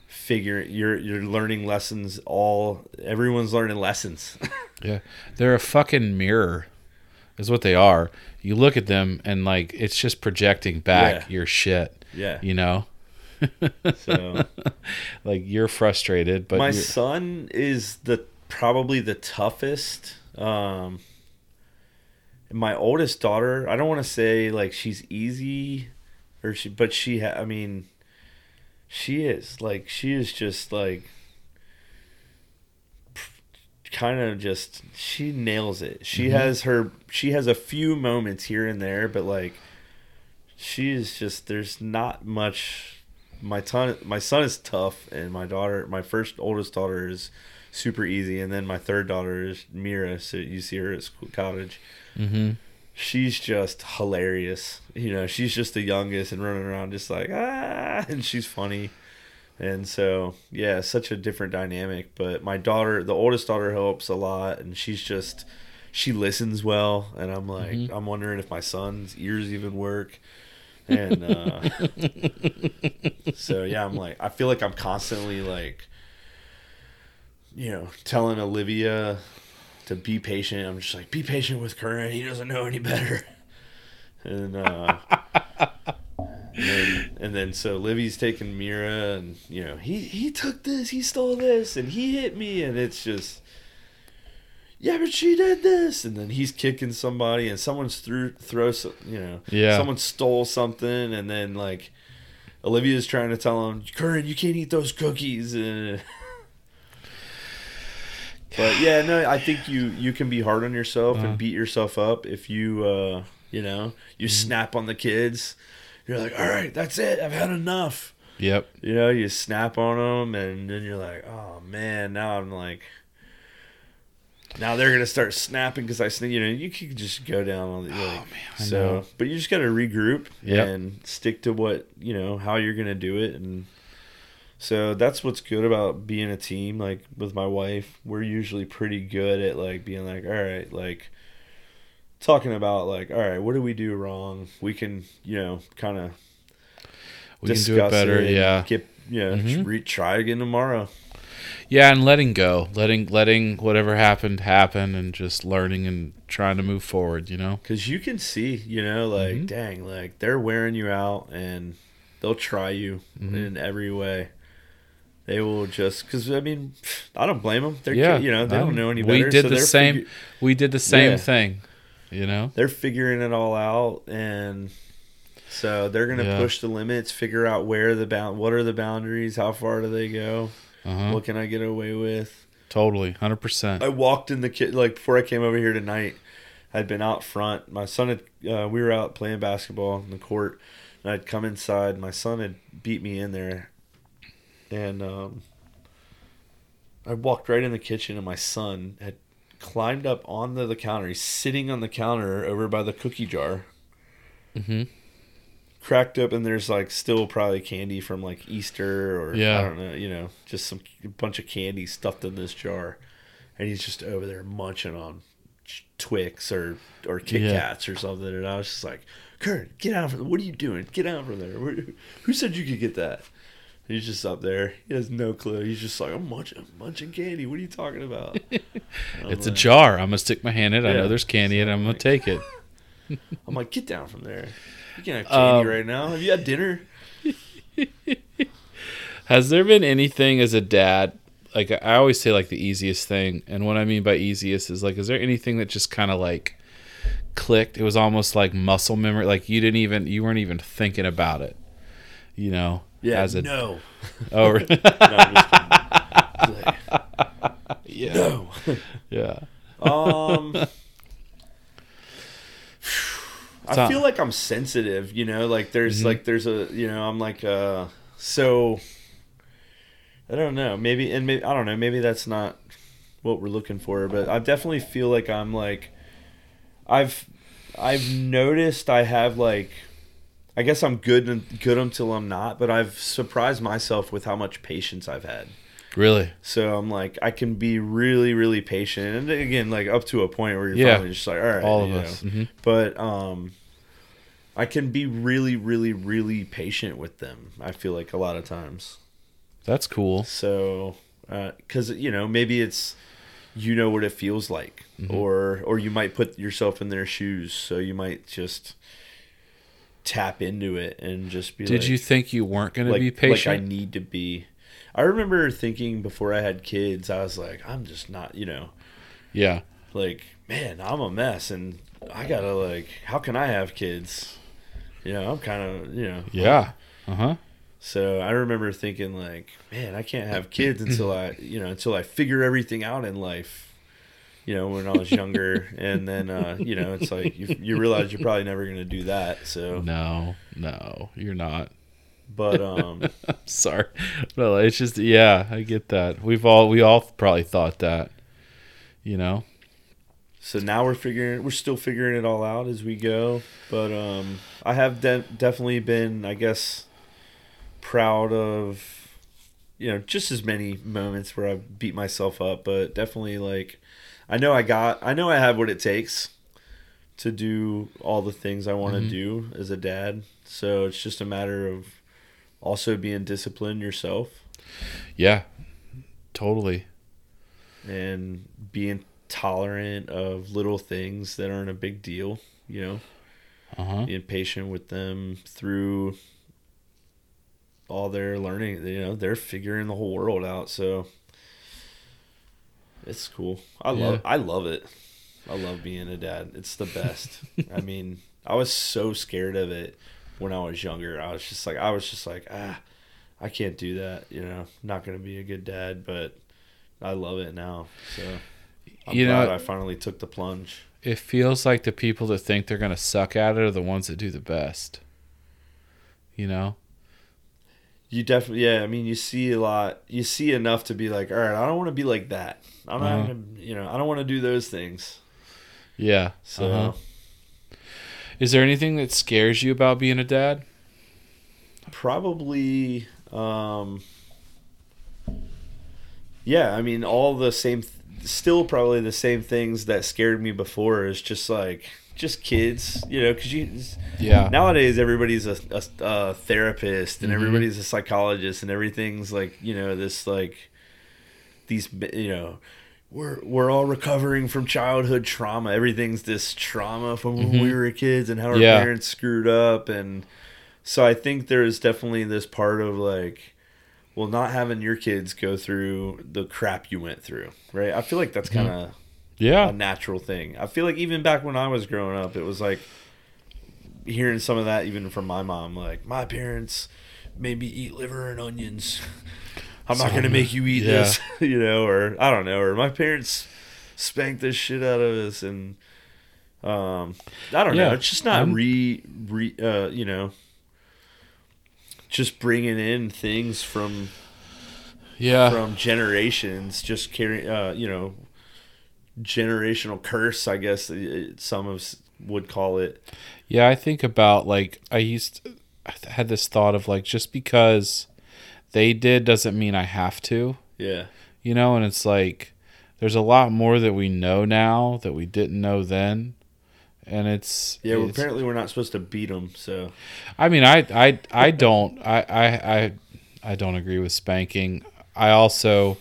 figuring you're you're learning lessons all everyone's learning lessons Yeah. They're a fucking mirror, is what they are. You look at them and like it's just projecting back Yeah. your shit. yeah You know. so like you're frustrated, but my son is the probably the toughest um my oldest daughter i don't want to say like she's easy or she but she ha- i mean she is like she is just like kind of just she nails it she Mhm. has her she has a few moments here and there but like she is just there's not much my ton my son is tough and my daughter my first oldest daughter is super easy and then my third daughter is mira so you see her at school college hmm she's just hilarious. You know she's just the youngest and running around just like ah and she's funny. And so yeah such a different dynamic but my daughter the oldest daughter helps a lot and she's just she listens well and i'm like Mhm. i'm wondering if my son's ears even work. And uh so yeah i'm like i feel like i'm constantly like you know telling olivia to be patient. I'm just like be patient with Curran he doesn't know any better. And uh and then, and then so Livy's taking Mira, and you know he he took this, he stole this, and he hit me, and it's just yeah, but she did this, and then he's kicking somebody, and someone's threw throw some, you know Yeah. someone stole something, and then like Olivia's trying to tell him, Curran, you can't eat those cookies, and but yeah, no, I think you you can be hard on yourself Uh-huh. and beat yourself up if you uh you know you Mm-hmm. snap on the kids. You're like, all right, that's it. I've had enough. Yep. You know, you snap on them, and then you're like, oh man, now I'm like, now they're gonna start snapping because I, sn- you know, you can just go down on the like, Oh, man, I so, know. but you just gotta regroup Yep. and stick to what you know how you're gonna do it, and so that's what's good about being a team. Like with my wife, we're usually pretty good at like being like, all right, like talking about like, all right, what do we do wrong? We can, you know, kind of We can do it better. and Yeah. Get yeah, know, Mhm. re- try again tomorrow. Yeah, and letting go, letting letting whatever happened happen, and just learning and trying to move forward. You know. Because you can see, you know, like, Mhm. dang, like they're wearing you out and they'll try you Mhm. in every way. They will just, because I mean, I don't blame them. They're, Yeah, you know, they I don't don't- know any better. we did so the same- figu- We did the same Yeah. thing. You know. they're figuring it all out, and so they're gonna Yeah. push the limits, figure out where the bound, what are the boundaries, how far do they go, Uh-huh. what can I get away with. Totally, hundred percent. I walked in the kid like before I came over here tonight. I'd been out front. My son had uh, we were out playing basketball in the court, and I'd come inside. My son had beat me in there, and um, I walked right in the kitchen, and my son had climbed up onto the counter. He's sitting on the counter over by the cookie jar. Mm-hmm. Cracked up, and there's like still probably candy from like Easter or Yeah. I don't know, you know, just some a bunch of candy stuffed in this jar, and he's just over there munching on Twix or or Kit Yeah. Kats or something, and I was just like, Kurt, get out from there! what are you doing? Get out from there. Who said you could get that? He's just up there. He has no clue. He's just like, I'm munching, I'm munching candy. What are you talking about? It's a jar. I'm gonna stick my hand in it. I know there's candy in it. I'm gonna take it. I'm like, get down from there. You can't have candy Um, right now. Have you had dinner? Has there been anything as a dad? Like I always say, like the easiest thing, and what I mean by easiest is like, is there anything that just kind of like clicked? It was almost like muscle memory. Like you didn't even, you weren't even thinking about it. You know? Yeah. As a no. oh, No, I'm just. Like, yeah, no. yeah. Um. I feel like I'm sensitive, you know, like there's Mhm. like there's a you know, I'm like uh so I don't know, maybe and maybe I don't know, maybe that's not what we're looking for, but I definitely feel like I'm like I've I've noticed I have like I guess I'm good and good until I'm not, but I've surprised myself with how much patience I've had. Really? So I'm like, I can be really, really patient, and again, like up to a point where you're Yeah. finally just like, all right, All of you us. know. hmm But um, I can be really, really, really patient with them. I feel like a lot of times. That's cool. So, because you know, maybe it's you know what it feels like, Mhm. or or you might put yourself in their shoes, so you might just tap into it and just be. Did like, you think you weren't going to be be Like I need to be. I remember thinking before I had kids, I was like, I'm just not, you know, yeah. like, man, I'm a mess, and I gotta like, how can I have kids? You know, I'm kind of, you know, Yeah. Uh huh. So I remember thinking like, man, I can't have kids until I, you know, until I figure everything out in life. You know, when I was younger, and then uh, you know, it's like you, you realize you're probably never gonna do that. So, No, no, you're not. but um, Sorry. No, it's just yeah, I get that. We've all we all probably thought that. You know? so now we're figuring, we're still figuring it all out as we go. But um, I have de- definitely been, I guess, proud of, you know, just as many moments where I beat myself up, but definitely like, I know I got, I know I have what it takes to do all the things I want to Mhm. do as a dad. So it's just a matter of also being disciplined yourself Yeah. Totally. and being tolerant of little things that aren't a big deal, you know. Uh-huh. being patient with them through all their learning. You know, they're figuring the whole world out. So it's cool. I love. I love it. I love being a dad. It's the best. I mean, I was so scared of it when I was younger. I was just like, I was just like, ah, I can't do that. You know, not gonna be a good dad. But I love it now. So I'm You know- I finally took the plunge. It feels like the people that think they're going to suck at it are the ones that do the best. You know? You definitely, yeah. I mean, you see a lot. You see enough to be like, all right, I don't want to be like that. I'm not, Uh-huh. gonna, you know, I don't want to do those things. Yeah. So, Uh-huh. Is there anything that scares you about being a dad? probably, um, yeah. I mean, all the same, still probably the same things that scared me before is just like, just kids, you know, because you Yeah. nowadays everybody's a, a, a therapist and Mhm. everybody's a psychologist and everything's like you know this like these you know we're we're all recovering from childhood trauma everything's this trauma from when Mhm. we were kids and how our Yeah. parents screwed up and so i think there's definitely this part of like well not having your kids go through the crap you went through right i feel like that's kind of yeah. a natural thing. I feel like even back when I was growing up, it was like hearing some of that even from my mom. Like my parents made me eat liver and onions. I'm not gonna make you eat yeah. this, you know, or I don't know, or my parents spanked the shit out of us, and um, I don't Yeah, know. It's just not I'm- re re uh, you know, just bringing in things from Yeah. from generations, just carry, uh, you know, generational curse. I guess some of would call it. Yeah, I think about like I used I had this thought of like just because they did doesn't mean I have to, Yeah, you know, and it's like there's a lot more that we know now that we didn't know then. And it's yeah. It's- apparently, we're not supposed to beat them. So I mean, I, I, I don't, I, I, I, I don't agree with spanking. I also,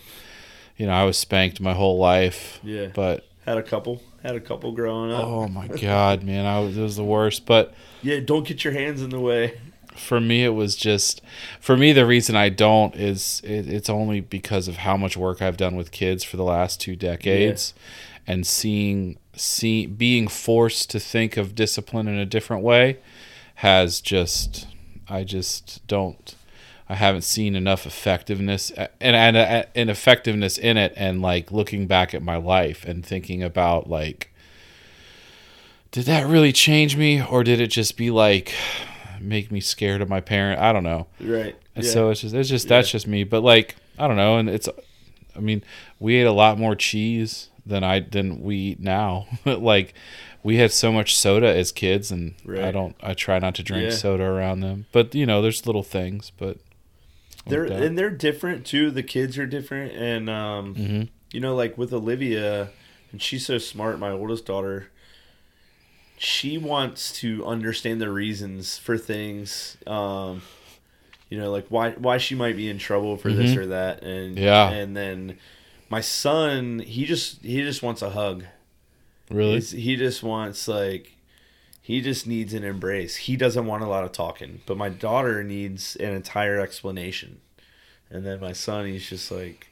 you know, I was spanked my whole life, yeah, but had a couple, had a couple growing up. oh my god, man, I was, it was the worst. But Yeah, don't get your hands in the way. for me, it was just, for me, the reason I don't is it, it's only because of how much work I've done with kids for the last two decades, and seeing, see, being forced to think of discipline in a different way, has just, I just don't. I haven't seen enough effectiveness and and uh, and effectiveness in it, and like looking back at my life and thinking about like, did that really change me, or did it just be like make me scared of my parent? I don't know. Right. And yeah. so it's just it's just that's just me. But like I don't know, and it's I mean we ate a lot more cheese than I than we eat now. like we had so much soda as kids, and I don't I try not to drink Yeah. soda around them. But you know, there's little things. But they're that. and they're different too. The kids are different, and um, Mhm. you know, like with Olivia, and she's so smart. My oldest daughter, she wants to understand the reasons for things. Um, you know, like why why she might be in trouble for this Mhm. or that, and Yeah. and then my son, he just he just wants a hug. really, He's- he just wants like he just needs an embrace. He doesn't want a lot of talking, but my daughter needs an entire explanation. And then my son, he's just like,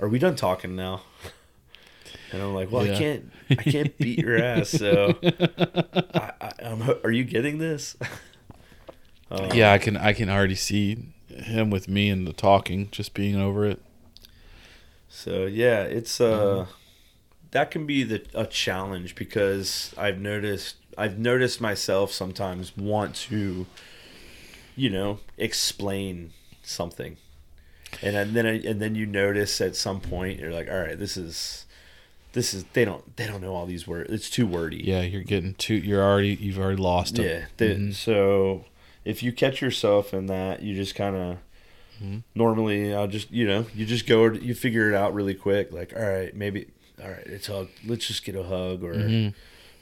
"Are we done talking now?" And I'm like, "Well, Yeah. I can't, I can't beat your ass." So, I, I, I'm, are you getting this? Um, yeah, I can I can already see him with me and the talking, just being over it. So yeah, it's uh that can be the a challenge because I've noticed I've noticed myself sometimes want to you know, explain something. And then I, and then you notice at some point you're like, "All right, this is this is they don't they don't know all these words. It's too wordy." Yeah, you're getting too. You're already you've already lost him. Yeah. Mhm. So if you catch yourself in that, you just kind of Mhm. normally I'll just you know you just go you figure it out really quick. Like all right, maybe all right, it's hug. Let's just get a hug or Mhm.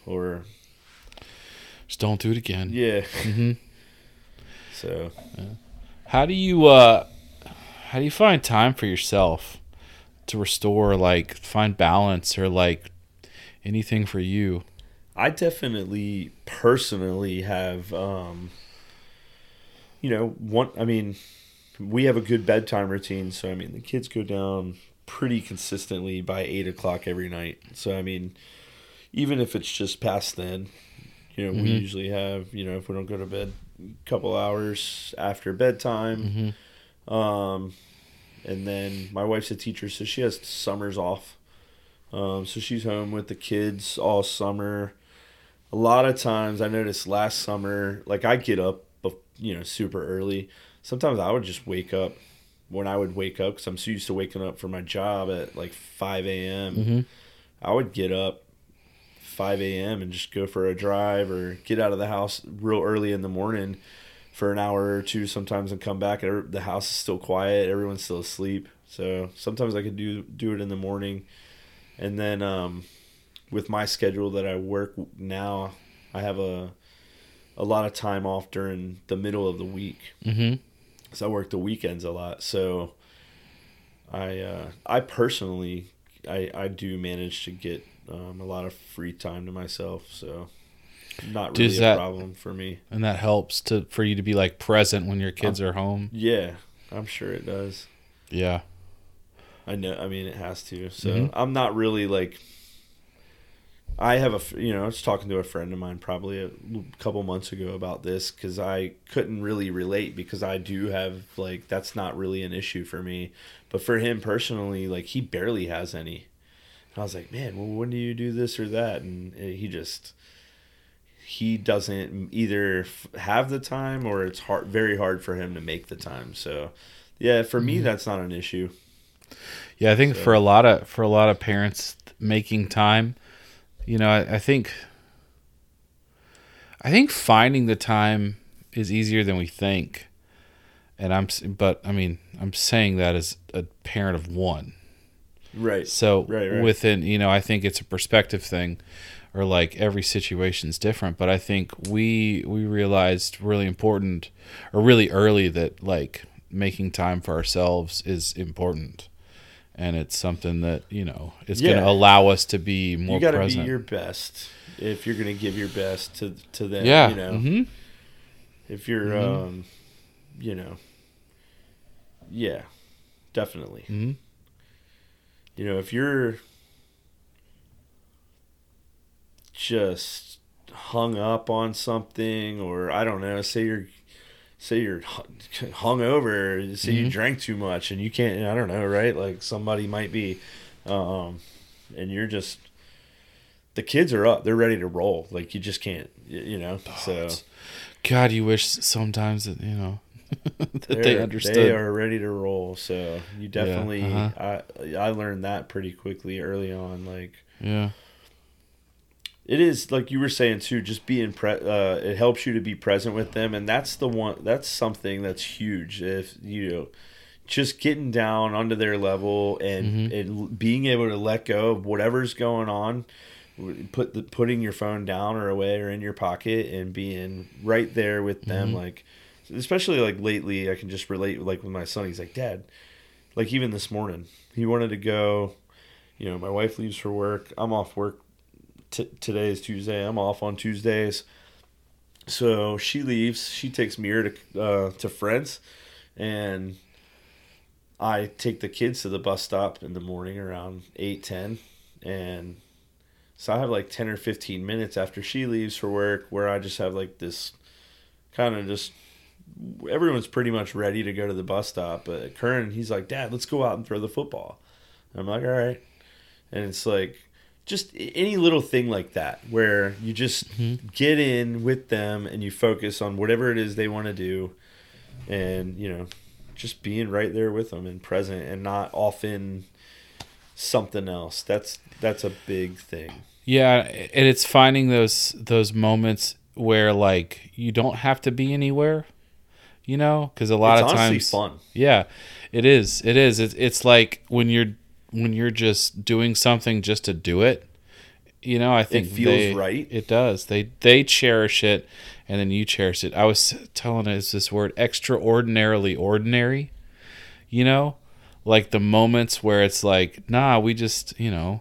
or Just don't do it again. yeah. hmm So How do you uh how do you find time for yourself to restore like find balance or like anything for you? I definitely personally have um you know one I mean we have a good bedtime routine so I mean the kids go down pretty consistently by eight o'clock every night so I mean even if it's just past then you know we Mhm. usually have you know if we don't go to bed a couple hours after bedtime Mhm. um, and then my wife's a teacher, so she has summers off. Um, so she's home with the kids all summer. A lot of times, I noticed last summer, like I get up, you know, super early. Sometimes I would just wake up when I would wake up because I'm so used to waking up for my job at like 5 a.m. Mhm. I would get up 5 a.m. and just go for a drive or get out of the house real early in the morning for an hour or two sometimes and come back the house is still quiet everyone's still asleep so sometimes i could do do it in the morning and then um, with my schedule that i work now i have a a lot of time off during the middle of the week Mhm. so I work the weekends a lot. So I uh, I personally I I do manage to get um, a lot of free time to myself. So not really a that- problem for me. And that helps to for you to be like present when your kids are home. Yeah, I'm sure it does. Yeah. I know. I mean, it has to. So Mhm. I'm not really like. I have a you know, I was talking to a friend of mine probably a couple months ago about this because I couldn't really relate because I do have like that's not really an issue for me, but for him personally, like he barely has any. I was like, man, well, when do you do this or that? And he just he doesn't either have the time or it's hard, very hard for him to make the time. So Yeah, for me Mm-hmm. that's not an issue. Yeah, I think for a lot of for a lot of parents making time, you know, I, I think I think finding the time is easier than we think. And I'm but I mean, I'm saying that as a parent of one. Right. So Right, right. within, you know, I think it's a perspective thing or like every situation's different, but I think we we realized really important or really early that like making time for ourselves is important. And it's something that, you know, it's going to allow us to be more you got to be your best if you're going to give your best to to them, yeah. you know. mhm. If you're Mhm. um you know. Yeah. Definitely. Mhm. You know, if you're just hung up on something or I don't know, say you're say you're hung over, say you Mhm. drank too much and you can't I don't know, right? Like somebody might be um and you're just the kids are up, they're ready to roll. Like you just can't, you know. so God, you wish sometimes that, you know, that they're- they understood. They are ready to roll. So you definitely, uh-huh. I I learned that pretty quickly early on. Like yeah. it is like you were saying too. Just being pre, uh, it helps you to be present with them, and that's the one. That's something that's huge. If you know, just getting down onto their level and Mhm. and being able to let go of whatever's going on. Put the putting your phone down or away or in your pocket and being right there with them, Mhm. like especially like lately, I can just relate like with my son. He's like, Dad, like even this morning, he wanted to go. You know, my wife leaves for work. I'm off work. T- today is Tuesday. I'm off on Tuesdays. So she leaves. She takes Mira to uh, to friends, and I take the kids to the bus stop in the morning around eight ten, and so I have like ten or fifteen minutes after she leaves for work where I just have like this kind of just everyone's pretty much ready to go to the bus stop. But Curran, he's like, Dad, let's go out and throw the football. I'm like, all right. And it's like just any little thing like that where you just Mhm. get in with them and you focus on whatever it is they want to do. And, you know, just being right there with them and present and not off in something else. That's that's a big thing. Yeah, and it's finding those those moments where like you don't have to be anywhere, you know, because a lot it's of honestly times, fun. yeah, it is. It is. It's, it's like when you're when you're just doing something just to do it. You know, I think It feels they- right. It does. They they cherish it, and then you cherish it. I was telling us this word extraordinarily ordinary. You know, like the moments where it's like, nah, we just you know,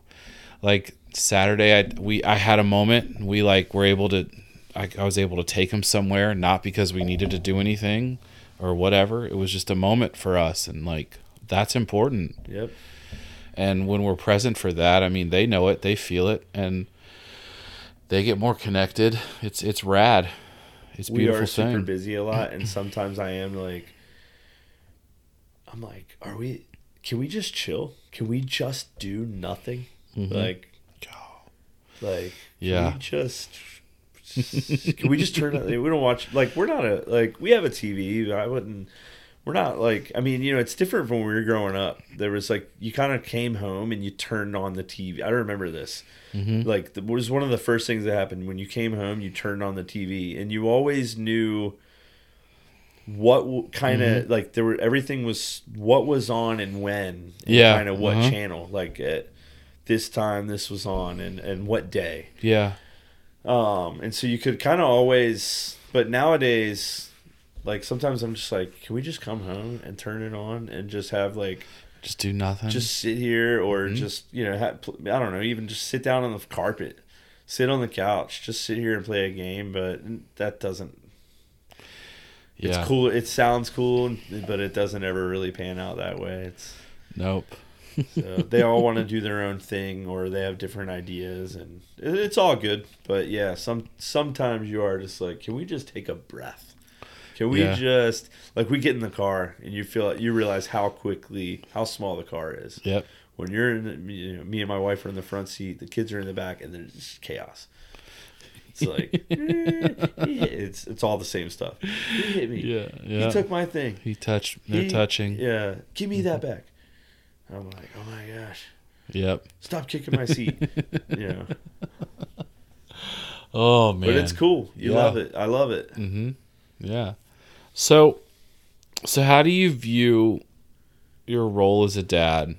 like Saturday, I we I had a moment. We like were able to, I, I was able to take him somewhere, not because we needed to do anything or whatever. It was just a moment for us, and like that's important. Yep. And when we're present for that, I mean, they know it, they feel it, and they get more connected. It's it's rad. It's a we are super thing. busy a lot and sometimes i am like i'm like are we can we just chill can we just do nothing Mhm. like like Yeah. we just can we just turn it we don't watch like we're not a like we have a tv i wouldn't we're not like i mean you know it's different from when we were growing up there was like you kind of came home and you turned on the tv i remember this Mhm. like it was one of the first things that happened when you came home you turned on the tv and you always knew what kind of Mm-hmm. like there were everything was what was on and when and Yeah, kind of what uh-huh. channel like at this time this was on and and what day Yeah. Um and so you could kind of always but nowadays like sometimes i'm just like can we just come home and turn it on and just have like Just do nothing. just sit here or Mhm. just you know have, i don't know even just sit down on the carpet sit on the couch just sit here and play a game but that doesn't yeah. it's cool it sounds cool but it doesn't ever really pan out that way it's Nope. So they all want to do their own thing or they have different ideas and it's all good but yeah some sometimes you are just like can we just take a breath can we Yeah. just like we get in the car and you feel you realize how quickly how small the car is Yep. when you're in the, you know, me and my wife are in the front seat the kids are in the back and there's just chaos It's like eh, it's it's all the same stuff. He hit me. Yeah, yeah. He took my thing. He touched. They're He- touching. Yeah, give me that back. I'm like, oh my gosh, Yep. stop kicking my seat. you know, Oh man. but it's cool. You Yeah. love it. I love it. Mm-hmm. Yeah. So, so how do you view your role as a dad?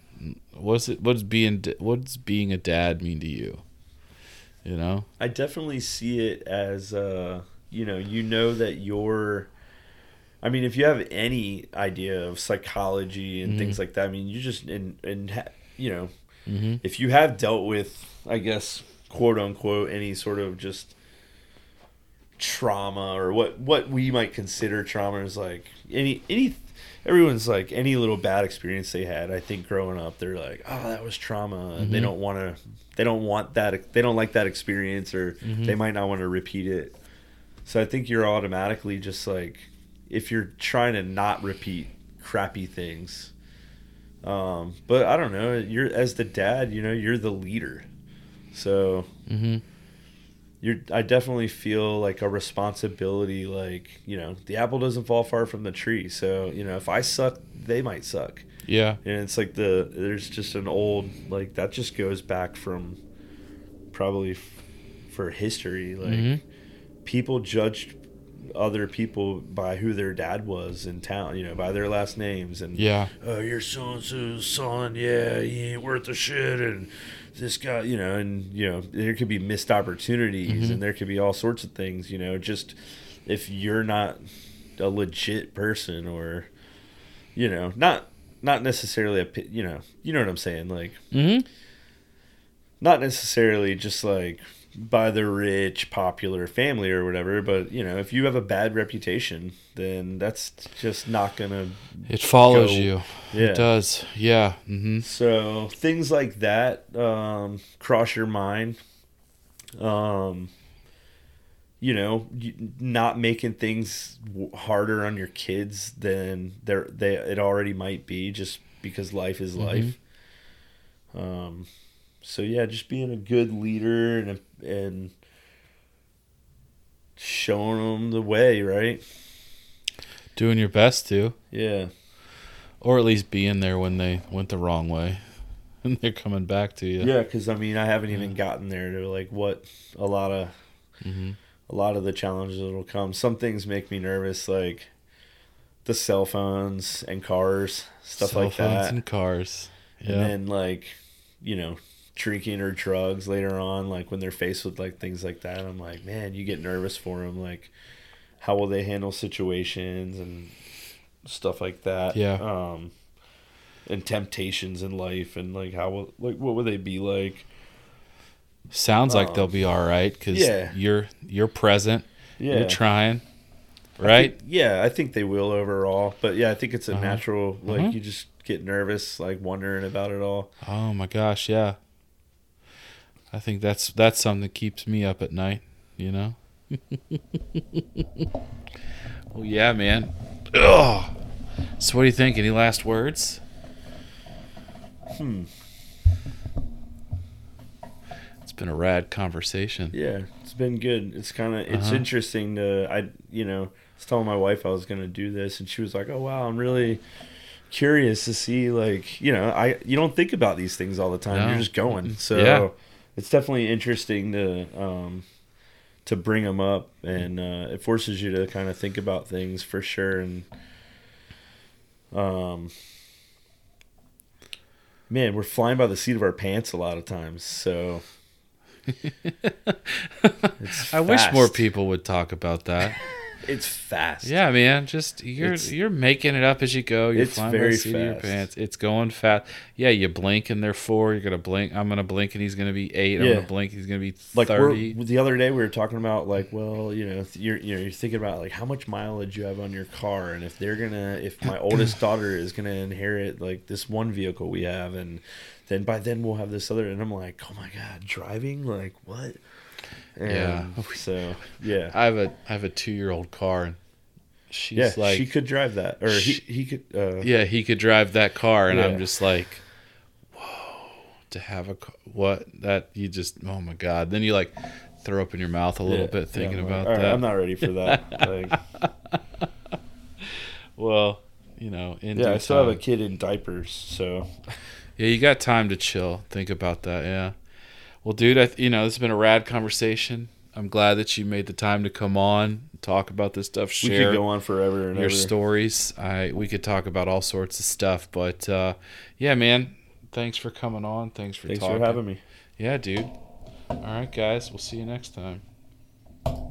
What's it? What's being? What does being a dad mean to you? You know. I definitely see it as uh, you know, you know that you're I mean, if you have any idea of psychology and things like that, I mean, you just and and you know, Mm-hmm. if you have dealt with, I guess, quote unquote, any sort of just trauma or what what we might consider trauma is like any any everyone's like any little bad experience they had. I think growing up, they're like, oh, that was trauma, and they don't want to, they don't want that, they don't like that experience, or Mhm. they might not want to repeat it. So I think you're automatically just like, if you're trying to not repeat crappy things. Um, but I don't know. You're as the dad, you know, you're the leader. So Mm-hmm. you're I definitely feel like a responsibility like, you know, the apple doesn't fall far from the tree. So, you know, if I suck, they might suck. Yeah. And it's like the there's just an old like that just goes back from probably f- for history like Mhm. people judged other people by who their dad was in town, you know, by their last names and Yeah. oh, you're so and so's son, yeah, he ain't worth a shit, and this guy, you know, and you know, there could be missed opportunities, Mhm. and there could be all sorts of things, you know, just if you're not a legit person, or you know, not not necessarily a, you know, you know what I'm saying, like Mm-hmm. not necessarily just like by the rich popular family or whatever but you know if you have a bad reputation then that's just not gonna It follows Go. you. yeah It does. Yeah. Mm-hmm. So things like that um, cross your mind. Um, you know, not making things harder on your kids than they're they it already might be, just because life is Mhm. life. Um, so yeah, just being a good leader and and showing them the way, right? Doing your best to, Yeah. or at least being there when they went the wrong way, and they're coming back to you. Yeah, because I mean, I haven't even gotten there to like what a lot of Mm-hmm. a lot of the challenges that'll come. Some things make me nervous, like the cell phones and cars, stuff Cell like phones that. and cars. Yeah. And then like, you know, drinking or drugs later on, like when they're faced with like things like that, I'm like, man, you get nervous for them. Like, how will they handle situations and stuff like that? Yeah. Um, and temptations in life, and like how will like what would they be like? Sounds like Um, they'll be all right because yeah. you're you're present. Yeah. You're trying. I Right. think- yeah, I think they will overall. But yeah, I think it's a Uh-huh. natural. Like Uh-huh. you just get nervous, like wondering about it all. Oh my gosh, yeah. I think that's that's something that keeps me up at night, you know? well, yeah, man. Ugh. So what do you think? Any last words? Hmm. It's been a rad conversation. Yeah, it's been good. It's kind of it's Uh-huh. interesting to I you know I was telling my wife I was gonna do this, and she was like, "Oh wow, I'm really curious to see like you know I you don't think about these things all the time. No. You're just going. So Yeah. It's definitely interesting to um to bring them up, and uh, it forces you to kind of think about things for sure. And um. Man, we're flying by the seat of our pants a lot of times. So I wish more people would talk about that. It's fast. Yeah, man. Just you're It's- you're making it up as you go. You're It's flying by very the seat of your pants. It's going fast. Yeah, you blink and they're four. You're gonna blink. I'm gonna blink and he's gonna be eight. I'm gonna blink. He's gonna be Like thirty. the other day, we were talking about like, well, you know, you're you know, you're thinking about like how much mileage you have on your car, and if they're gonna, if my oldest daughter is gonna inherit like this one vehicle we have, and then by then we'll have this other, and I'm like, oh my god, driving, like what? And Yeah. So yeah, I have a I have a two year old car and she's yeah, like she could drive that, or he She- he could. Uh, yeah he could drive that car and Yeah. I'm just like whoa to have a what that you just oh my god then you like throw up in your mouth a little Yeah, bit thinking yeah, about "All right, that. I'm not ready for that. like, well, you know, in yeah, I still have a kid in diapers, so Yeah, you got time to chill. Think about that. Yeah. Well, dude, I, you know, this has been a rad conversation. I'm glad that you made the time to come on, talk about this stuff, we could go on forever and your ever. stories. I we could talk about all sorts of stuff, but uh, yeah, man, thanks for coming on. Thanks for Thanks talking. for having me. Yeah, dude. All right, guys. We'll see you next time.